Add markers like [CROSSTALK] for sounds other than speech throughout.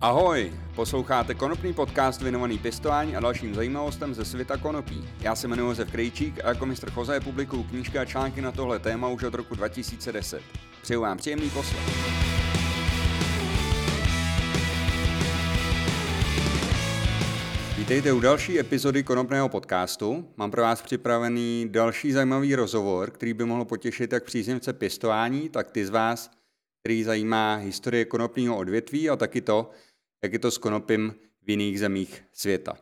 Ahoj, posloucháte konopný podcast věnovaný pěstování a dalším zajímavostem ze světa konopí. Já se jmenuji Josef Krejčík a jako mistr Choze publikuju knížky a články na tohle téma už od roku 2010. Přeju vám příjemný poslech. Vítejte u další epizody konopného podcastu. Mám pro vás připravený další zajímavý rozhovor, který by mohl potěšit jak příznivce pěstování, tak ty z vás, který zajímá historie konopního odvětví a taky to, jak je to s konopím v jiných zemích světa.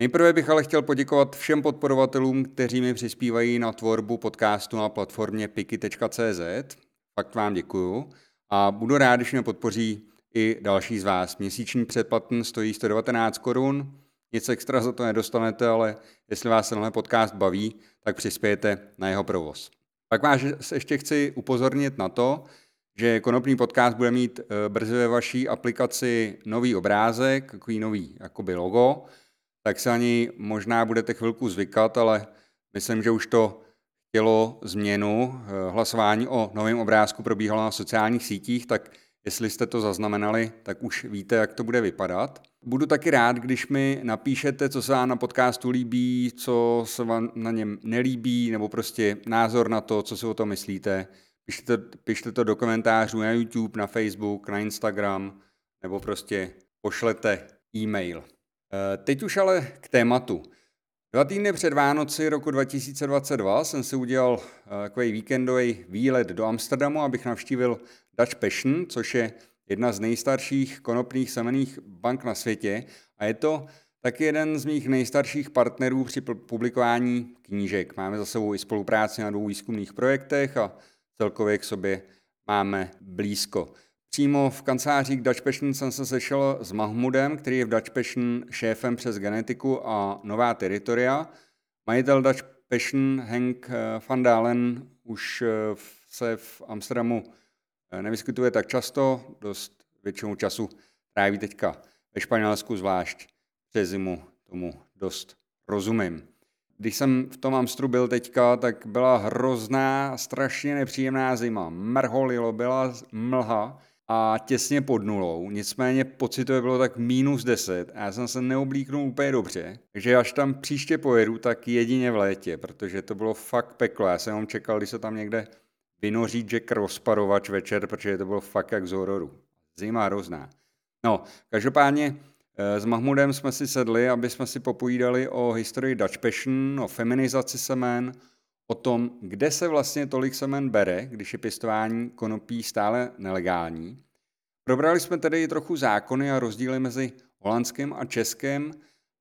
Nejprve bych ale chtěl poděkovat všem podporovatelům, kteří mi přispívají na tvorbu podcastu na platformě piki.cz. Fakt vám děkuju a budu rád, když mě podpoří i další z vás. Měsíční předplatný stojí 119 korun, nic extra za to nedostanete, ale jestli vás tenhle podcast baví, tak přispějete na jeho provoz. Pak vás ještě chci upozornit na to, že konopný podcast bude mít eh, brzy ve vaší aplikaci nový obrázek, takový nový jakoby logo, tak se ani možná budete chvilku zvykat, ale myslím, že už to chtělo změnu. Eh, hlasování o novém obrázku probíhalo na sociálních sítích, tak jestli jste to zaznamenali, tak už víte, jak to bude vypadat. Budu taky rád, když mi napíšete, co se vám na podcastu líbí, co se vám na něm nelíbí, nebo prostě názor na to, co si o tom myslíte. Pište, pište to do komentářů na YouTube, na Facebook, na Instagram, nebo prostě pošlete e-mail. Eh, teď už ale k tématu. Dva týdny před Vánoci roku 2022 jsem si udělal eh, takový víkendový výlet do Amsterdamu, abych navštívil Dutch Passion, což je jedna z nejstarších konopných semených bank na světě a je to taky jeden z mých nejstarších partnerů při publikování knížek. Máme za sebou i spolupráci na dvou výzkumných projektech a celkově k sobě máme blízko. Přímo v kanceláři k Dutch Passion jsem se sešel s Mahmudem, který je v Dutch Passion šéfem přes genetiku a nová teritoria. Majitel Dutch Passion Henk eh, van Dalen už eh, se v Amsterdamu eh, nevyskytuje tak často, dost většinou času tráví teďka ve Španělsku, zvlášť přes zimu tomu dost rozumím. Když jsem v tom Amstru byl teďka, tak byla hrozná, strašně nepříjemná zima. Mrholilo, byla mlha a těsně pod nulou. Nicméně pocitově bylo tak minus 10 a já jsem se neoblíknul úplně dobře. Takže až tam příště pojedu, tak jedině v létě, protože to bylo fakt peklo. Já jsem jenom čekal, když se tam někde vynoří Jack rozparovač večer, protože to bylo fakt jak z hororu. Zima hrozná. No, každopádně s Mahmudem jsme si sedli, aby jsme si popovídali o historii Dutch Passion, o feminizaci semen, o tom, kde se vlastně tolik semen bere, když je pěstování konopí stále nelegální. Probrali jsme tedy i trochu zákony a rozdíly mezi holandským a českým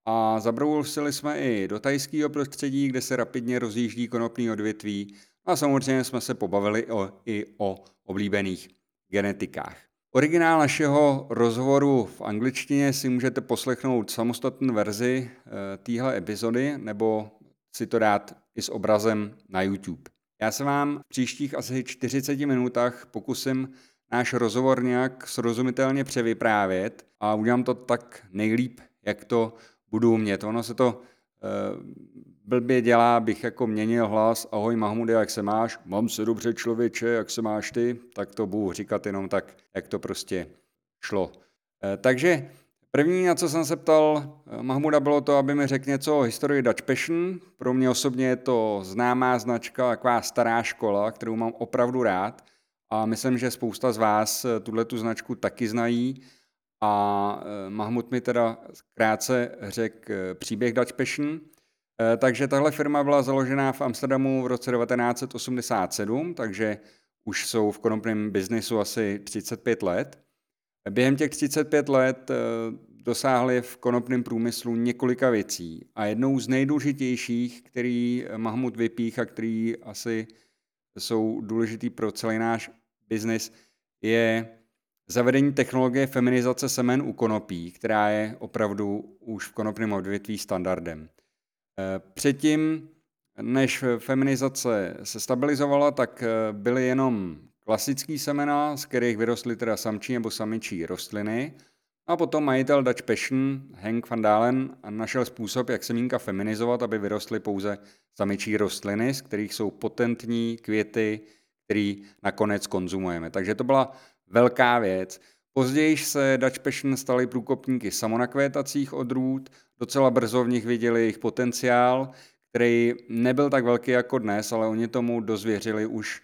a zabrousili jsme i do tajského prostředí, kde se rapidně rozjíždí konopný odvětví a samozřejmě jsme se pobavili o, i o oblíbených genetikách. Originál našeho rozhovoru v angličtině si můžete poslechnout samostatnou verzi eh, téhle epizody nebo si to dát i s obrazem na YouTube. Já se vám v příštích asi 40 minutách pokusím náš rozhovor nějak srozumitelně převyprávět a udělám to tak nejlíp, jak to budu umět. Ono se to eh, blbě dělá, abych jako měnil hlas, ahoj Mahmude, jak se máš? Mám se dobře člověče, jak se máš ty? Tak to budu říkat jenom tak, jak to prostě šlo. Eh, takže první, na co jsem se ptal eh, Mahmuda, bylo to, aby mi řekl něco o historii Dutch Passion. Pro mě osobně je to známá značka, taková stará škola, kterou mám opravdu rád. A myslím, že spousta z vás eh, tuhle tu značku taky znají. A Mahmud mi teda krátce řekl příběh Dutch Passion. Eh, takže tahle firma byla založena v Amsterdamu v roce 1987, takže už jsou v konopném biznisu asi 35 let. Během těch 35 let eh, dosáhli v konopném průmyslu několika věcí a jednou z nejdůležitějších, který Mahmud vypích a který asi jsou důležitý pro celý náš biznis, je zavedení technologie feminizace semen u konopí, která je opravdu už v konopném odvětví standardem. Eh, předtím, než feminizace se stabilizovala, tak eh, byly jenom klasický semena, z kterých vyrostly teda samčí nebo samičí rostliny. A potom majitel Dutch Passion, Hank van Dalen, našel způsob, jak semínka feminizovat, aby vyrostly pouze samičí rostliny, z kterých jsou potentní květy, který nakonec konzumujeme. Takže to byla velká věc. Později se Dutch Passion stali průkopníky samonakvétacích odrůd, docela brzo v nich viděli jejich potenciál, který nebyl tak velký jako dnes, ale oni tomu dozvěřili už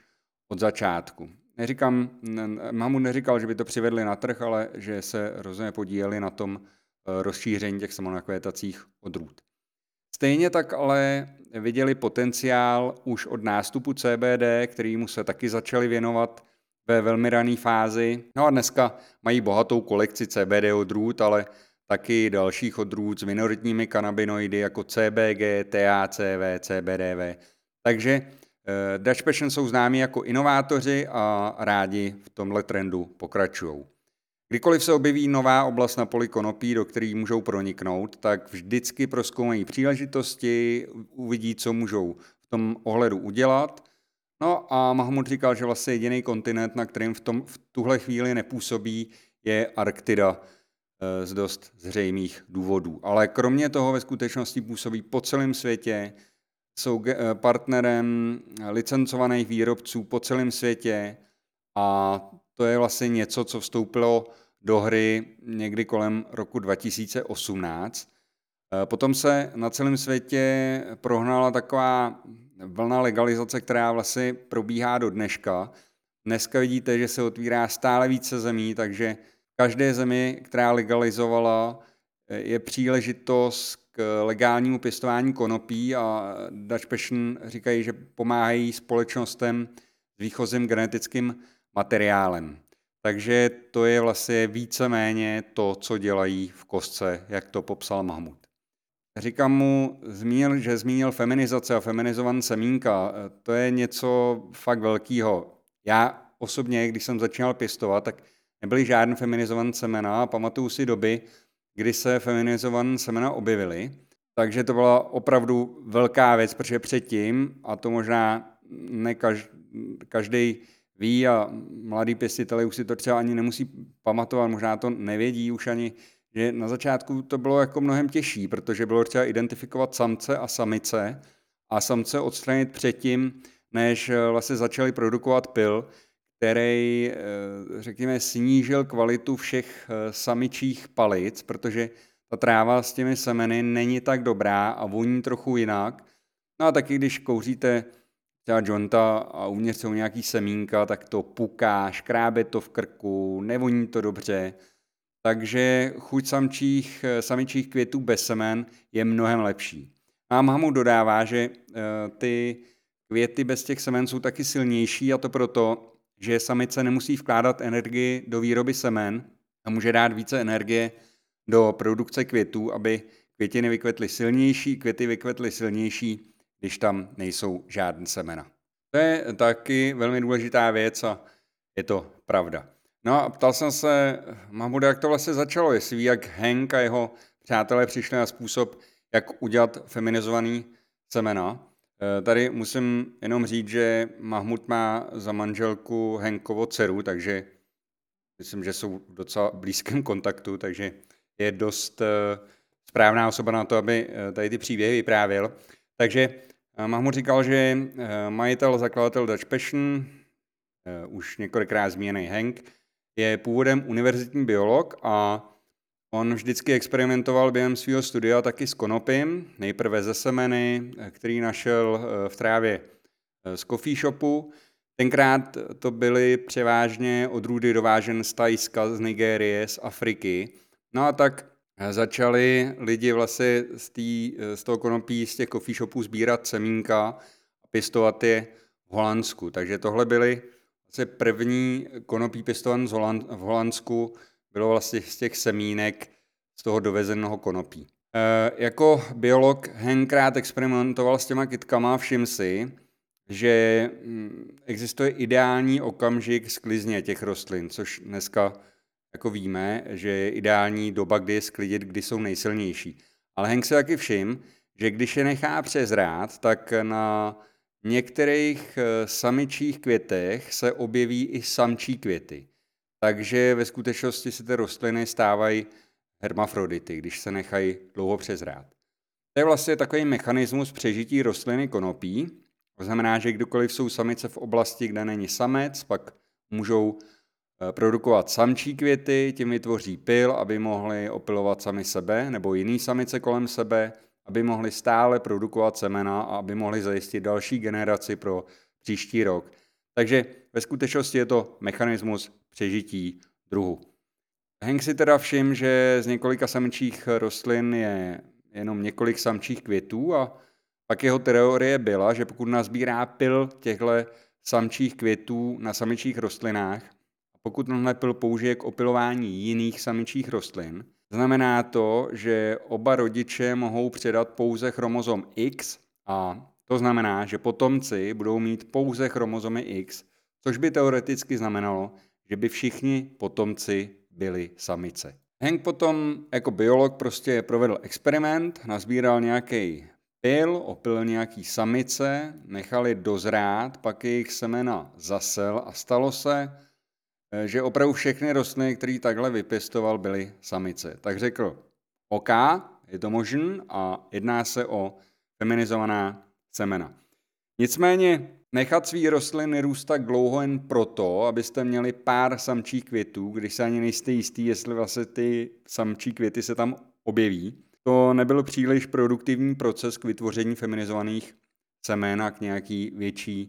od začátku. Neříkám, Mamu neříkal, že by to přivedli na trh, ale že se rozhodně podíleli na tom eh, rozšíření těch samonakvétacích odrůd. Stejně tak ale viděli potenciál už od nástupu CBD, kterýmu se taky začali věnovat ve velmi rané fázi. No a dneska mají bohatou kolekci CBD odrůd, ale taky dalších odrůd s minoritními kanabinoidy jako CBG, THCV, CBDV. Takže eh, Dutch Passion jsou známí jako inovátoři a rádi v tomhle trendu pokračují. Kdykoliv se objeví nová oblast na poli konopí, do které můžou proniknout, tak vždycky proskoumají příležitosti, uvidí, co můžou v tom ohledu udělat. No a Mahmud říkal, že vlastně jediný kontinent, na kterým v, tom, v tuhle chvíli nepůsobí, je Arktida z dost zřejmých důvodů. Ale kromě toho ve skutečnosti působí po celém světě, jsou eh, partnerem licencovaných výrobců po celém světě a to je vlastně něco, co vstoupilo do hry někdy kolem roku 2018. Eh, potom se na celém světě prohnala taková vlna legalizace, která vlastně probíhá do dneška. Dneska vidíte, že se otvírá stále více zemí, takže každé zemi, která legalizovala, eh, je příležitost k legálnímu pěstování konopí a Dutch Passion říkají, že pomáhají společnostem s výchozím genetickým materiálem. Takže to je vlastně víceméně to, co dělají v kostce, jak to popsal Mahmud. Říkám mu, zmínil, že zmínil feminizace a feminizované semínka. To je něco fakt velkého. Já osobně, když jsem začínal pěstovat, tak nebyly žádné feminizované semena pamatuju si doby, kdy se feminizované semena objevily. Takže to byla opravdu velká věc, protože předtím, a to možná ne každý ví a mladí pěstitelé už si to třeba ani nemusí pamatovat, možná to nevědí už ani, že na začátku to bylo jako mnohem těžší, protože bylo třeba identifikovat samce a samice a samce odstranit předtím, než eh, vlastně začali produkovat pil, který, eh, řekněme, snížil kvalitu všech eh, samičích palic, protože ta tráva s těmi semeny není tak dobrá a voní trochu jinak. No a taky, když kouříte třeba jonta a uvnitř jsou nějaký semínka, tak to puká, škrábe to v krku, nevoní to dobře. Takže chuť samčích, samičích květů bez semen je mnohem lepší. A Mamu dodává, že eh, ty květy bez těch semen jsou taky silnější a to proto, že samice nemusí vkládat energii do výroby semen a může dát více energie do produkce květů, aby květiny vykvetly silnější, květy vykvetly silnější když tam nejsou žádné semena. To je taky velmi důležitá věc a je to pravda. No a ptal jsem se Mahmuda, jak to vlastně začalo, jestli ví, jak Hank a jeho přátelé přišli na způsob, jak udělat feminizovaný semena. E, tady musím jenom říct, že Mahmud má za manželku Henkovo dceru, takže myslím, že jsou v docela blízkém kontaktu, takže je dost e, správná osoba na to, aby e, tady ty příběhy vyprávěl. Takže Mahmud říkal, že eh, majitel, zakladatel Dutch Passion, eh, už několikrát zmíněný Hank, je původem univerzitní biolog a on vždycky experimentoval během svého studia taky s konopím, nejprve ze semeny, eh, který našel v trávě z coffee shopu. Tenkrát to byly převážně odrůdy dovážen z Tajska, z Nigérie, z Afriky. No a tak začali lidi vlastně z, tý, z toho konopí, z těch coffee shopů sbírat semínka a pěstovat je v Holandsku. Takže tohle byly vlastně první konopí pěstované v Holandsku, bylo vlastně z těch semínek z toho dovezeného konopí. E, jako biolog Henkrát experimentoval s těma kytkama, všim si, že mm, existuje ideální okamžik sklizně těch rostlin, což dneska jako víme, že je ideální doba, kdy je sklidit, kdy jsou nejsilnější. Ale Hank se taky všim, že když je nechá přezrát, tak na některých eh, samičích květech se objeví i samčí květy. Takže ve skutečnosti se ty rostliny stávají hermafrodity, když se nechají dlouho přezrát. To je vlastně takový mechanismus přežití rostliny konopí. To znamená, že kdykoliv jsou samice v oblasti, kde není samec, pak můžou produkovat samčí květy, tím vytvoří pil, aby mohli opilovat sami sebe nebo jiný samice kolem sebe, aby mohli stále produkovat semena a aby mohli zajistit další generaci pro příští rok. Takže ve skutečnosti je to mechanismus přežití druhu. Hank si teda všim, že z několika samčích rostlin je jenom několik samčích květů a pak jeho teorie byla, že pokud nazbírá pil těchto samčích květů na samičích rostlinách a pokud tenhle pil použije k opilování jiných samičích rostlin, znamená to, že oba rodiče mohou předat pouze chromozom X a to znamená, že potomci budou mít pouze chromozomy X, což by teoreticky znamenalo, že by všichni potomci byli samice. Hank potom jako biolog prostě provedl experiment, nazbíral nějaký pil, opil nějaký samice, nechali dozrát, pak jejich semena zasel a stalo se, že opravdu všechny rostliny, které takhle vypěstoval, byly samice. Tak řekl, OK, je to možné a jedná se o feminizovaná semena. Nicméně nechat svý rostliny růst tak dlouho jen proto, abyste měli pár samčích květů, když se ani nejste jistý, jestli vlastně ty samčí květy se tam objeví, to nebyl příliš produktivní proces k vytvoření feminizovaných semen a k nějaký větší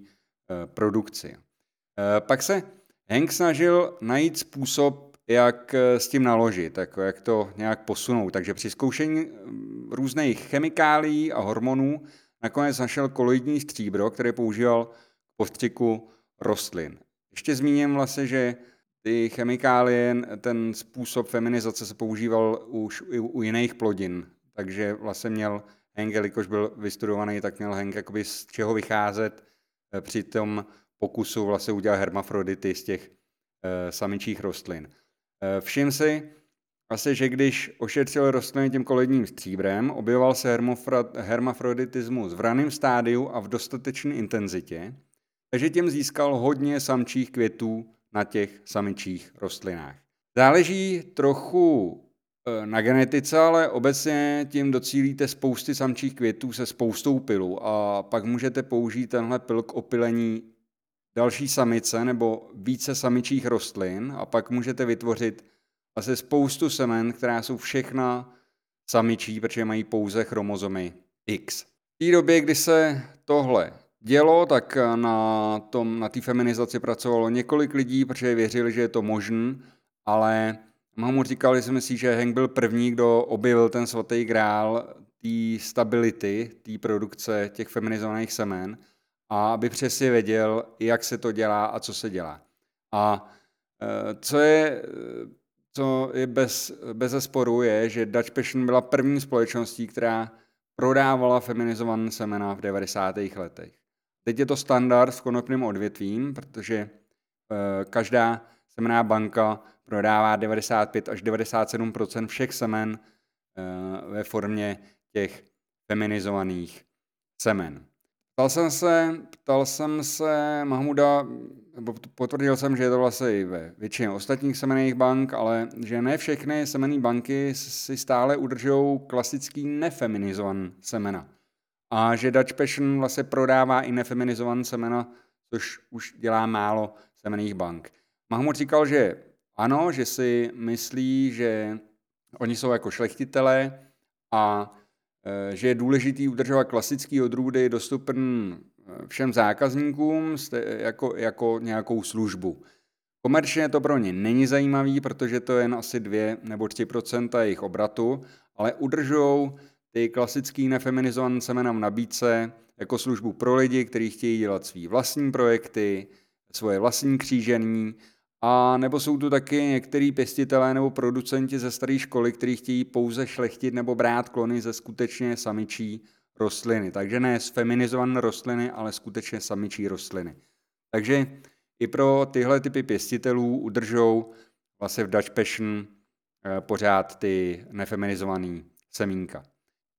e, produkci. E, pak se Hank snažil najít způsob, jak eh, s tím naložit, jako jak to nějak posunout. Takže při zkoušení mm, různých chemikálií a hormonů nakonec našel koloidní stříbro, které používal k postřiku rostlin. Ještě zmíním vlastně, že ty chemikálie, ten způsob feminizace se používal už i u jiných plodin, takže vlastně měl Henk, jelikož byl vystudovaný, tak měl Henk jakoby z čeho vycházet eh, při tom pokusu vlastně udělat hermafrodity z těch e, samičích rostlin. E, všim si, vlastně, že když ošetřil rostliny tím koledním stříbrem, objevoval se hermafroditismus v raném stádiu a v dostatečné intenzitě, takže tím získal hodně samčích květů na těch samičích rostlinách. Záleží trochu e, na genetice, ale obecně tím docílíte spousty samčích květů se spoustou pilů a pak můžete použít tenhle pil k opilení další samice nebo více samičích rostlin a pak můžete vytvořit asi spoustu semen, která jsou všechna samičí, protože mají pouze chromozomy X. V té době, kdy se tohle dělo, tak na tom, na té feminizaci pracovalo několik lidí, protože věřili, že je to možné, ale mu říkal, že si myslí, že Hank byl první, kdo objevil ten svatý grál té stability, té produkce těch feminizovaných semen a aby přesně věděl, jak se to dělá a co se dělá. A e, co je, co je bez, bez zesporu, je, že Dutch Passion byla první společností, která prodávala feminizované semena v 90. letech. Teď je to standard v konopným odvětvím, protože e, každá semená banka prodává 95 až 97% všech semen e, ve formě těch feminizovaných semen. Ptal jsem se, ptal jsem se Mahmuda, potvrdil jsem, že je to vlastně i ve většině ostatních semených bank, ale že ne všechny semenné banky si stále udržují klasický nefeminizovaný semena. A že Dutch Passion vlastně prodává i nefeminizované semena, což už dělá málo semených bank. Mahmud říkal, že ano, že si myslí, že oni jsou jako šlechtitelé a Eh, že je důležitý udržovat klasický odrůdy dostupný všem zákazníkům jako, jako nějakou službu. Komerčně to pro ně není zajímavý, protože to je jen asi 2 nebo 3% jejich obratu, ale udržují ty klasický nefeminizované semena v nabídce jako službu pro lidi, kteří chtějí dělat svý vlastní projekty, svoje vlastní křížení a nebo jsou tu taky některý pěstitelé nebo producenti ze staré školy, kteří chtějí pouze šlechtit nebo brát klony ze skutečně samičí rostliny. Takže ne feminizované rostliny, ale skutečně samičí rostliny. Takže i pro tyhle typy pěstitelů udržou vlastně v Dutch Passion eh, pořád ty nefeminizované semínka.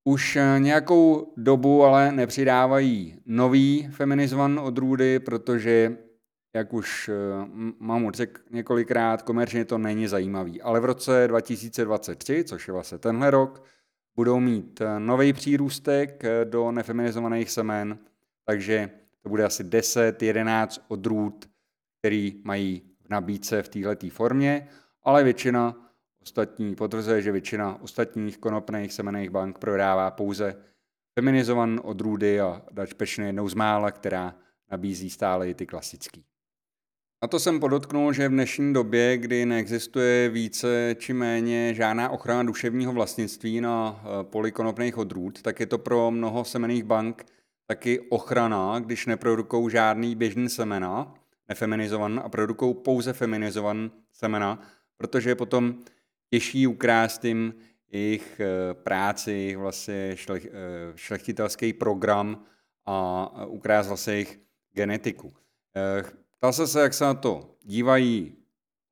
Už eh, nějakou dobu ale nepřidávají nový feminizované odrůdy, protože jak už eh, mám řekl několikrát, komerčně to není zajímavý. Ale v roce 2023, což je vlastně tenhle rok, budou mít eh, nový přírůstek eh, do nefeminizovaných semen, takže to bude asi 10-11 odrůd, který mají v nabídce v této formě, ale většina ostatní potvrzuje, že většina ostatních konopných semených bank prodává pouze feminizované odrůdy a Dutch Passion je jednou z mála, která nabízí stále i ty klasický. A to jsem podotknul, že v dnešní době, kdy neexistuje více či méně žádná ochrana duševního vlastnictví na eh, poli konopných odrůd, tak je to pro mnoho semených bank taky ochrana, když neprodukují žádný běžný semena, nefeminizovaný, a produkují pouze feminizovaný semena, protože je potom těžší ukrást jim jejich eh, práci, jejich vlastně eh, šlechtitelský program a ukrást vlastně jejich genetiku. Ptal se se, jak se na to dívají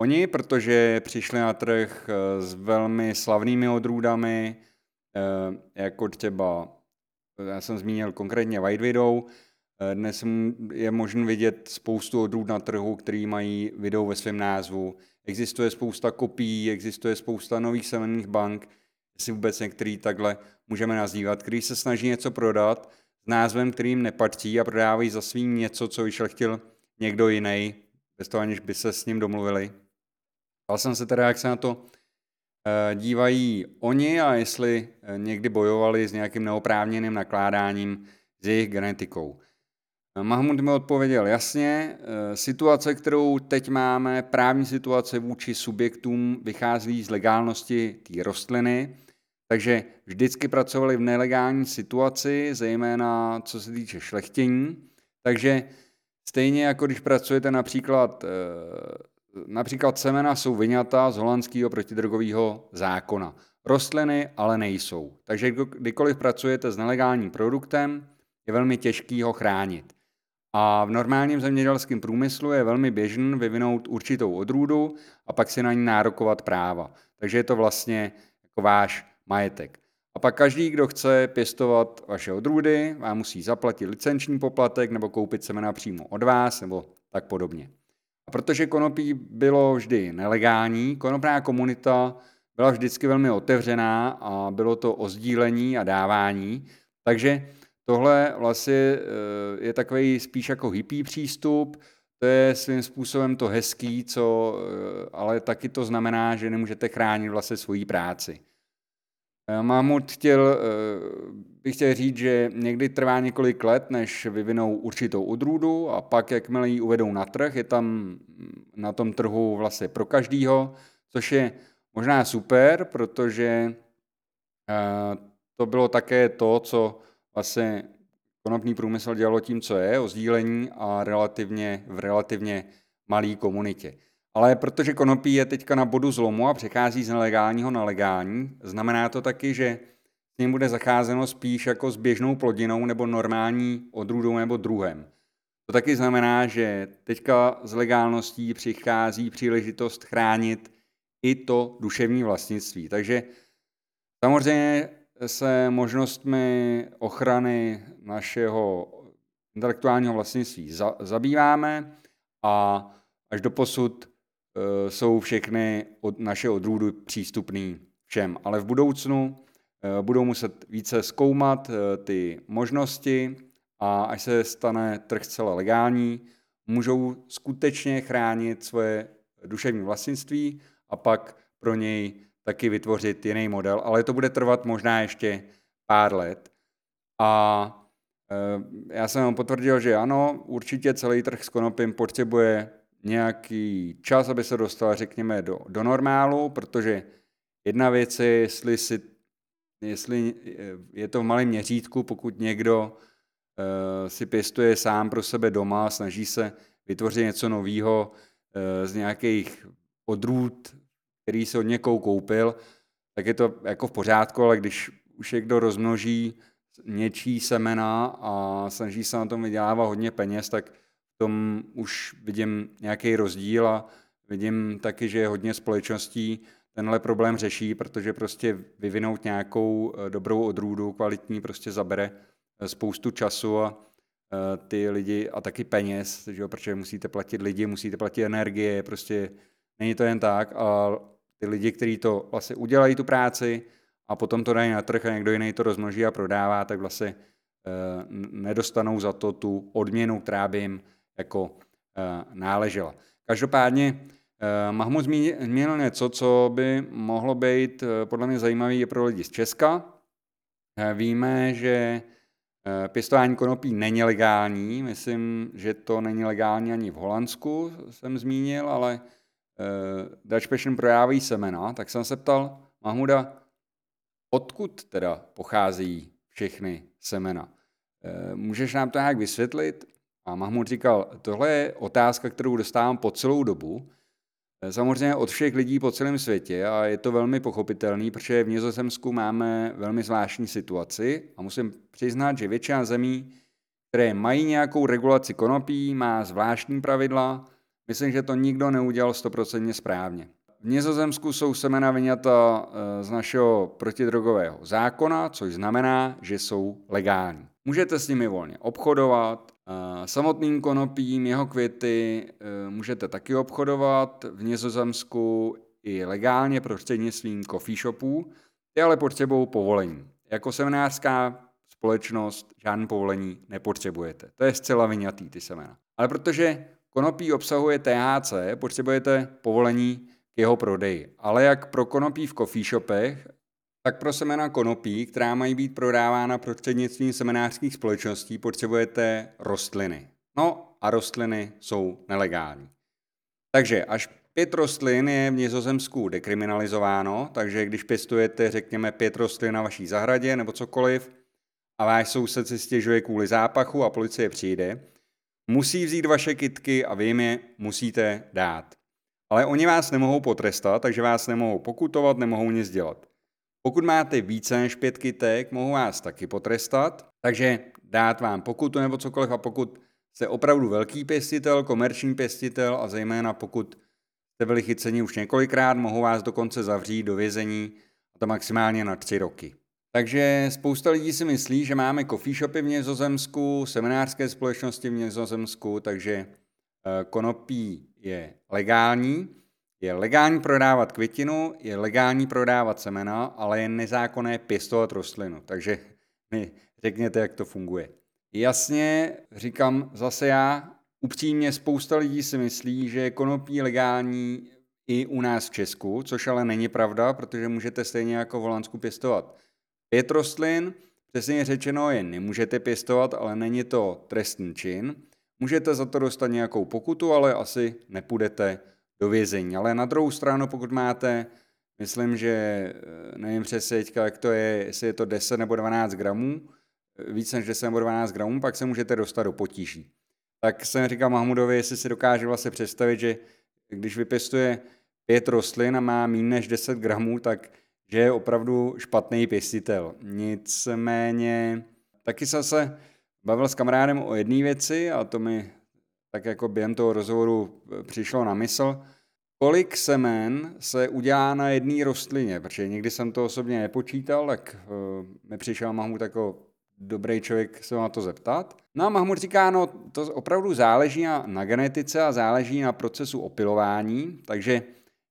oni, protože přišli na trh eh, s velmi slavnými odrůdami, eh, jako třeba, já jsem zmínil konkrétně White Widow, eh, dnes je možné vidět spoustu odrůd na trhu, který mají Widow ve svém názvu. Existuje spousta kopií, existuje spousta nových semenných bank, jestli vůbec některý takhle můžeme nazývat, který se snaží něco prodat s názvem, kterým nepatří a prodávají za svým něco, co vyšlechtil někdo jiný, bez toho aniž by se s ním domluvili. Ptal jsem se teda, jak se na to eh, dívají oni a jestli eh, někdy bojovali s nějakým neoprávněným nakládáním s jejich genetikou. Eh, Mahmud mi odpověděl jasně, situace, kterou teď máme, právní situace vůči subjektům vychází z legálnosti té rostliny, takže vždycky pracovali v nelegální situaci, zejména co se týče šlechtění, takže Stejně jako když pracujete například, eh, například semena jsou vyňata z holandského protidrogového zákona. Rostliny ale nejsou. Takže kdykoliv pracujete s nelegálním produktem, je velmi těžký ho chránit. A v normálním zemědělském průmyslu je velmi běžný vyvinout určitou odrůdu a pak si na ní nárokovat práva. Takže je to vlastně jako váš majetek. A pak každý, kdo chce pěstovat vaše odrůdy, vám musí zaplatit licenční poplatek nebo koupit semena přímo od vás nebo tak podobně. A protože konopí bylo vždy nelegální, konopná komunita byla vždycky velmi otevřená a bylo to o sdílení a dávání, takže tohle vlastně eh, je takový spíš jako hippý přístup, to je svým způsobem to hezký, co, eh, ale taky to znamená, že nemůžete chránit vlastně svoji práci. Eh, Mahmud chtěl, eh, bych chtěl říct, že někdy trvá několik let, než vyvinou určitou odrůdu a pak, jakmile ji uvedou na trh, je tam mm, na tom trhu vlastně pro každýho, což je možná super, protože eh, to bylo také to, co vlastně konopný průmysl dělalo tím, co je, o sdílení a relativně, v relativně malé komunitě. Ale protože konopí je teďka na bodu zlomu a přechází z nelegálního na legální, znamená to taky, že s ním bude zacházeno spíš jako s běžnou plodinou nebo normální odrůdou nebo druhem. To taky znamená, že teďka z legálností přichází příležitost chránit i to duševní vlastnictví. Takže samozřejmě se možnostmi ochrany našeho intelektuálního vlastnictví zabýváme a až do posud jsou všechny od naše odrůdy přístupné všem. Ale v budoucnu eh, budou muset více zkoumat eh, ty možnosti a až se stane trh zcela legální, můžou skutečně chránit svoje duševní vlastnictví a pak pro něj taky vytvořit jiný model, ale to bude trvat možná ještě pár let. A já jsem vám potvrdil, že ano, určitě celý trh s konopím potřebuje nějaký čas, aby se dostal, řekněme, do, do normálu, protože jedna věc je, jestli, si, jestli je to v malém měřítku, pokud někdo uh, si pěstuje sám pro sebe doma, snaží se vytvořit něco nového uh, z nějakých odrůd, který se od někou koupil, tak je to jako v pořádku, ale když už někdo rozmnoží něčí semena a snaží se na tom vydělávat hodně peněz, tak tom už vidím nějaký rozdíl a vidím taky, že hodně společností tenhle problém řeší, protože prostě vyvinout nějakou eh, dobrou odrůdu, kvalitní, prostě zabere eh, spoustu času a eh, ty lidi a taky peněz, že jo, protože musíte platit lidi, musíte platit energie, prostě není to jen tak a ty lidi, kteří to vlastně udělají tu práci a potom to dají na trh a někdo jiný to rozmnoží a prodává, tak vlastně nedostanou za to tu odměnu, která by jim jako uh, náležela. Každopádně eh, Mahmud zmínil něco, co by mohlo být eh, podle mě zajímavé pro lidi z Česka. Eh, víme, že pěstování konopí není legální. Myslím, že to není legální ani v Holandsku, jsem zmínil, ale Dutch Passion prodávají semena. Tak jsem se ptal Mahmuda, odkud teda pocházejí všechny semena. Můžeš nám to nějak vysvětlit? A Mahmud říkal, tohle je otázka, kterou dostávám po celou dobu, eh, samozřejmě od všech lidí po celém světě a je to velmi pochopitelný, protože v Nizozemsku máme velmi zvláštní situaci a musím přiznat, že většina zemí, které mají nějakou regulaci konopí, má zvláštní pravidla, myslím, že to nikdo neudělal stoprocentně správně. V Nizozemsku jsou semena vyňata eh, z našeho protidrogového zákona, což znamená, že jsou legální. Můžete s nimi volně obchodovat, samotným konopím, jeho květy eh, můžete taky obchodovat v Nizozemsku i legálně prostřednictvím coffee shopů, ty ale potřebují povolení. Jako seminářská společnost žádné povolení nepotřebujete. To je zcela vyňatý ty semena. Ale protože konopí obsahuje THC, potřebujete povolení k jeho prodeji. Ale jak pro konopí v coffee shopech, tak pro semena konopí, která mají být prodávána prostřednictvím seminářských společností, potřebujete rostliny. No a rostliny jsou nelegální. Takže až pět rostlin je v Nizozemsku dekriminalizováno, takže když pěstujete, řekněme, pět rostlin na vaší zahradě nebo cokoliv a váš soused si stěžuje kvůli zápachu a policie přijde, musí vzít vaše kitky a vy jim je musíte dát. Ale oni vás nemohou potrestat, takže vás nemohou pokutovat, nemohou nic dělat. Pokud máte více než pět kytek, mohou vás taky potrestat, takže dát vám pokutu nebo cokoliv a pokud jste opravdu velký pěstitel, komerční pěstitel a zejména pokud jste byli chyceni už několikrát, mohou vás dokonce zavřít do vězení a to maximálně na tři roky. Takže spousta lidí si myslí, že máme coffee shopy v Nizozemsku, seminářské společnosti v Nizozemsku, takže eh, konopí je legální. Je legální prodávat květinu, je legální prodávat semena, ale je nezákonné pěstovat rostlinu. Takže mi řekněte, jak to funguje. Jasně, říkám zase já, upřímně spousta lidí si myslí, že je konopí legální i u nás v Česku, což ale není pravda, protože můžete stejně jako v Holandsku pěstovat pět rostlin, přesně řečeno je nemůžete pěstovat, ale není to trestný čin. Můžete za to dostat nějakou pokutu, ale asi nepůjdete do vězení. Ale na druhou stranu, pokud máte, myslím, že eh, nevím přesně jak to je, jestli je to 10 nebo 12 gramů, eh, víc než 10 nebo 12 gramů, pak se můžete dostat do potíží. Tak jsem říkal Mahmudovi, jestli si dokáže vlastně představit, že když vypěstuje pět rostlin a má méně než 10 gramů, tak že je opravdu špatný pěstitel. Nicméně taky jsem se bavil s kamarádem o jedné věci a to mi tak jako během toho rozhovoru eh, přišlo na mysl, kolik semen se udělá na jedné rostlině, protože někdy jsem to osobně nepočítal, tak uh, mi přišel Mahmud jako dobrý člověk se na to zeptat. No a Mahmud říká, no to opravdu záleží na, na genetice a záleží na procesu opilování, takže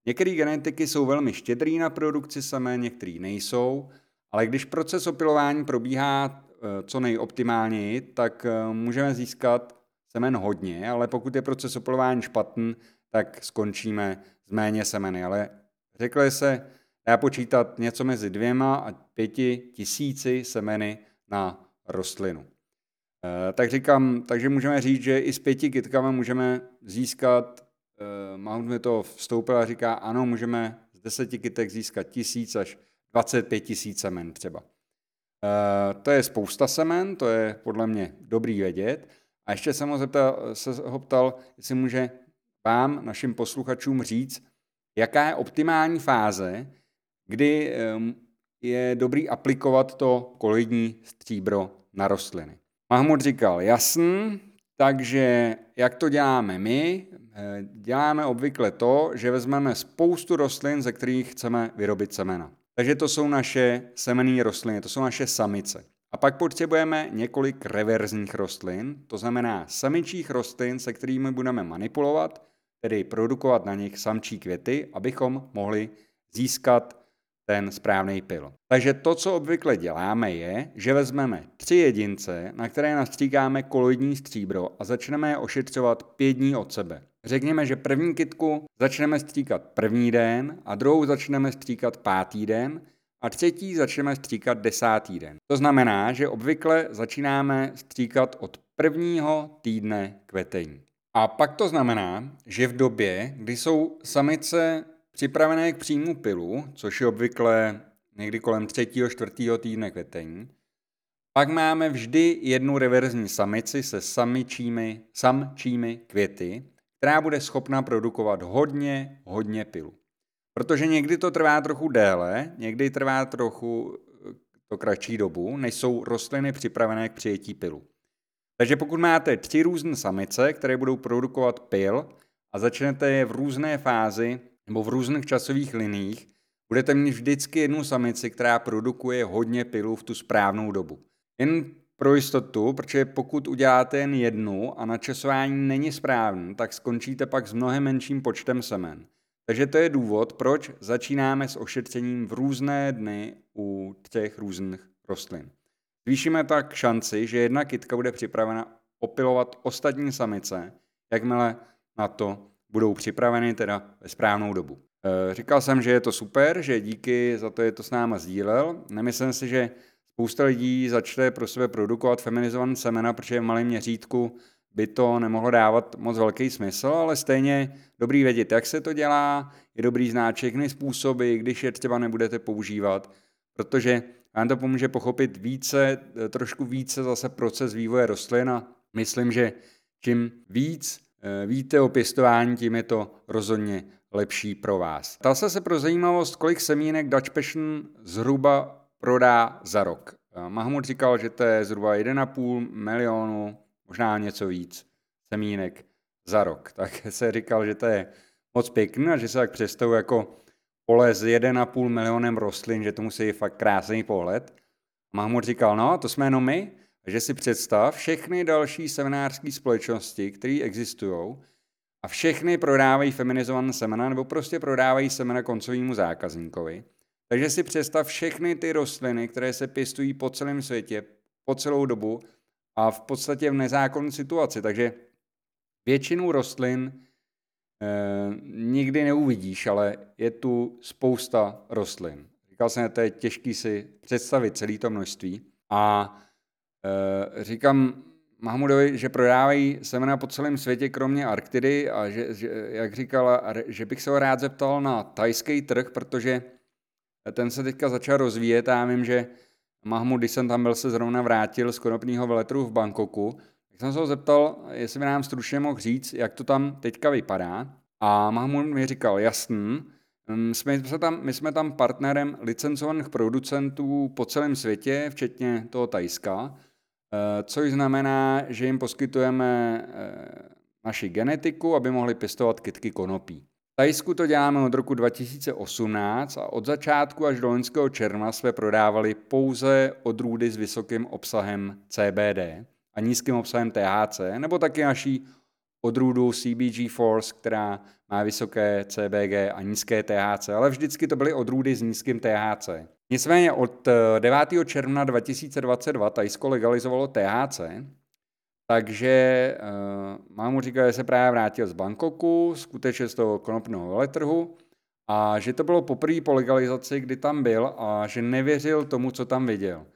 některé genetiky jsou velmi štědrý na produkci semen, některé nejsou, ale když proces opilování probíhá uh, co nejoptimálněji, tak můžeme získat semen hodně, ale pokud je proces opilování špatný, tak skončíme s méně semeny. Ale řekli se, dá počítat něco mezi dvěma a pěti tisíci semeny na rostlinu. E, tak říkám, takže můžeme říct, že i s pěti kytkami můžeme získat, e, Mount mi to vstoupil a říká, ano, můžeme z deseti kytek získat tisíc až 25 tisíc semen třeba. E, to je spousta semen, to je podle mě dobrý vědět. A ještě jsem ho zeptal, se ho ptal, jestli může vám, našim posluchačům říct, jaká je optimální fáze, kdy je dobrý aplikovat to koloidní stříbro na rostliny. Mahmud říkal, jasný, takže jak to děláme my? Eh, děláme obvykle to, že vezmeme spoustu rostlin, ze kterých chceme vyrobit semena. Takže to jsou naše semenné rostliny, to jsou naše samice. A pak potřebujeme několik reverzních rostlin, to znamená samičích rostlin, se kterými budeme manipulovat, tedy produkovat na nich samčí květy, abychom mohli získat ten správný pil. Takže to, co obvykle děláme, je, že vezmeme tři jedince, na které nastříkáme koloidní stříbro a začneme je ošetřovat pět dní od sebe. řekněme, že první kitku začneme stříkat první den a druhou začneme stříkat pátý den a třetí začneme stříkat desátý den. To znamená, že obvykle začínáme stříkat od prvního týdne kvetení. A pak to znamená, že v době, kdy jsou samice připravené k příjmu pilu, což je obvykle někdy kolem třetího, čtvrtého týdne kvetení, pak máme vždy jednu reverzní samici se samičími, samčími květy, která bude schopna produkovat hodně, hodně pilu. Protože někdy to trvá trochu déle, někdy trvá trochu eh, to kratší dobu, než jsou rostliny připravené k přijetí pilu. Takže pokud máte tři různé samice, které budou produkovat pil a začnete je v různé fázi nebo v různých časových liních, budete mít vždycky jednu samici, která produkuje hodně pilu v tu správnou dobu. Jen pro jistotu, protože pokud uděláte jen jednu a načasování není správný, tak skončíte pak s mnohem menším počtem semen. Takže to je důvod, proč začínáme s ošetřením v různé dny u těch různých rostlin. Zvýšíme tak šanci, že jedna kytka bude připravena opilovat ostatní samice, jakmile na to budou připraveny teda ve správnou dobu. E, říkal jsem, že je to super, že díky za to je to s náma sdílel. Nemyslím si, že spousta lidí začne pro sebe produkovat feminizované semena, protože v malém měřítku by to nemohlo dávat moc velký smysl, ale stejně dobrý vědět, jak se to dělá, je dobrý znát všechny způsoby, když je třeba nebudete používat, protože vám to pomůže pochopit více, trošku více zase proces vývoje rostlin a myslím, že čím víc eh, víte o pěstování, tím je to rozhodně lepší pro vás. Ptal se pro zajímavost, kolik semínek Dutch Passion zhruba prodá za rok. Eh, Mahmud říkal, že to je zhruba 1,5 milionu možná něco víc semínek za rok. Tak [LAUGHS] se říkal, že to je moc pěkný a že se tak představuje jako pole s 1,5 milionem rostlin, že to musí fakt krásný pohled. Mahmud říkal, no, to jsme jenom my, že si představ všechny další seminářské společnosti, které existují, a všechny prodávají feminizované semena nebo prostě prodávají semena koncovému zákazníkovi. Takže si představ všechny ty rostliny, které se pěstují po celém světě po celou dobu a v podstatě v nezákonné situaci. Takže většinu rostlin e, nikdy neuvidíš, ale je tu spousta rostlin. Říkal jsem, že to je těžký si představit celé to množství. A e, říkám Mahmudovi, že prodávají semena po celém světě, kromě Arktidy, a že, že, jak říkala, že bych se ho rád zeptal na tajský trh, protože ten se teďka začal rozvíjet a já vím, že Mahmud, když jsem tam byl, se zrovna vrátil z konopního veletru v Bangkoku, tak jsem se ho zeptal, jestli by nám stručně mohl říct, jak to tam teďka vypadá. A Mahmud mi říkal, jasný, mm, jsme, jsme tam, my jsme tam partnerem licencovaných producentů po celém světě, včetně toho Tajska, eh, což znamená, že jim poskytujeme eh, naši genetiku, aby mohli pěstovat kytky konopí. Tajsku to děláme od roku 2018 a od začátku až do loňského června jsme prodávali pouze odrůdy s vysokým obsahem CBD a nízkým obsahem THC, nebo taky naší odrůdu CBG Force, která má vysoké CBG a nízké THC, ale vždycky to byly odrůdy s nízkým THC. Nicméně od 9. června 2022 Tajsko legalizovalo THC, takže uh, mámu říkal, že se právě vrátil z Bangkoku, skutečně z toho konopného veletrhu, a že to bylo poprvé po legalizaci, kdy tam byl a že nevěřil tomu, co tam viděl.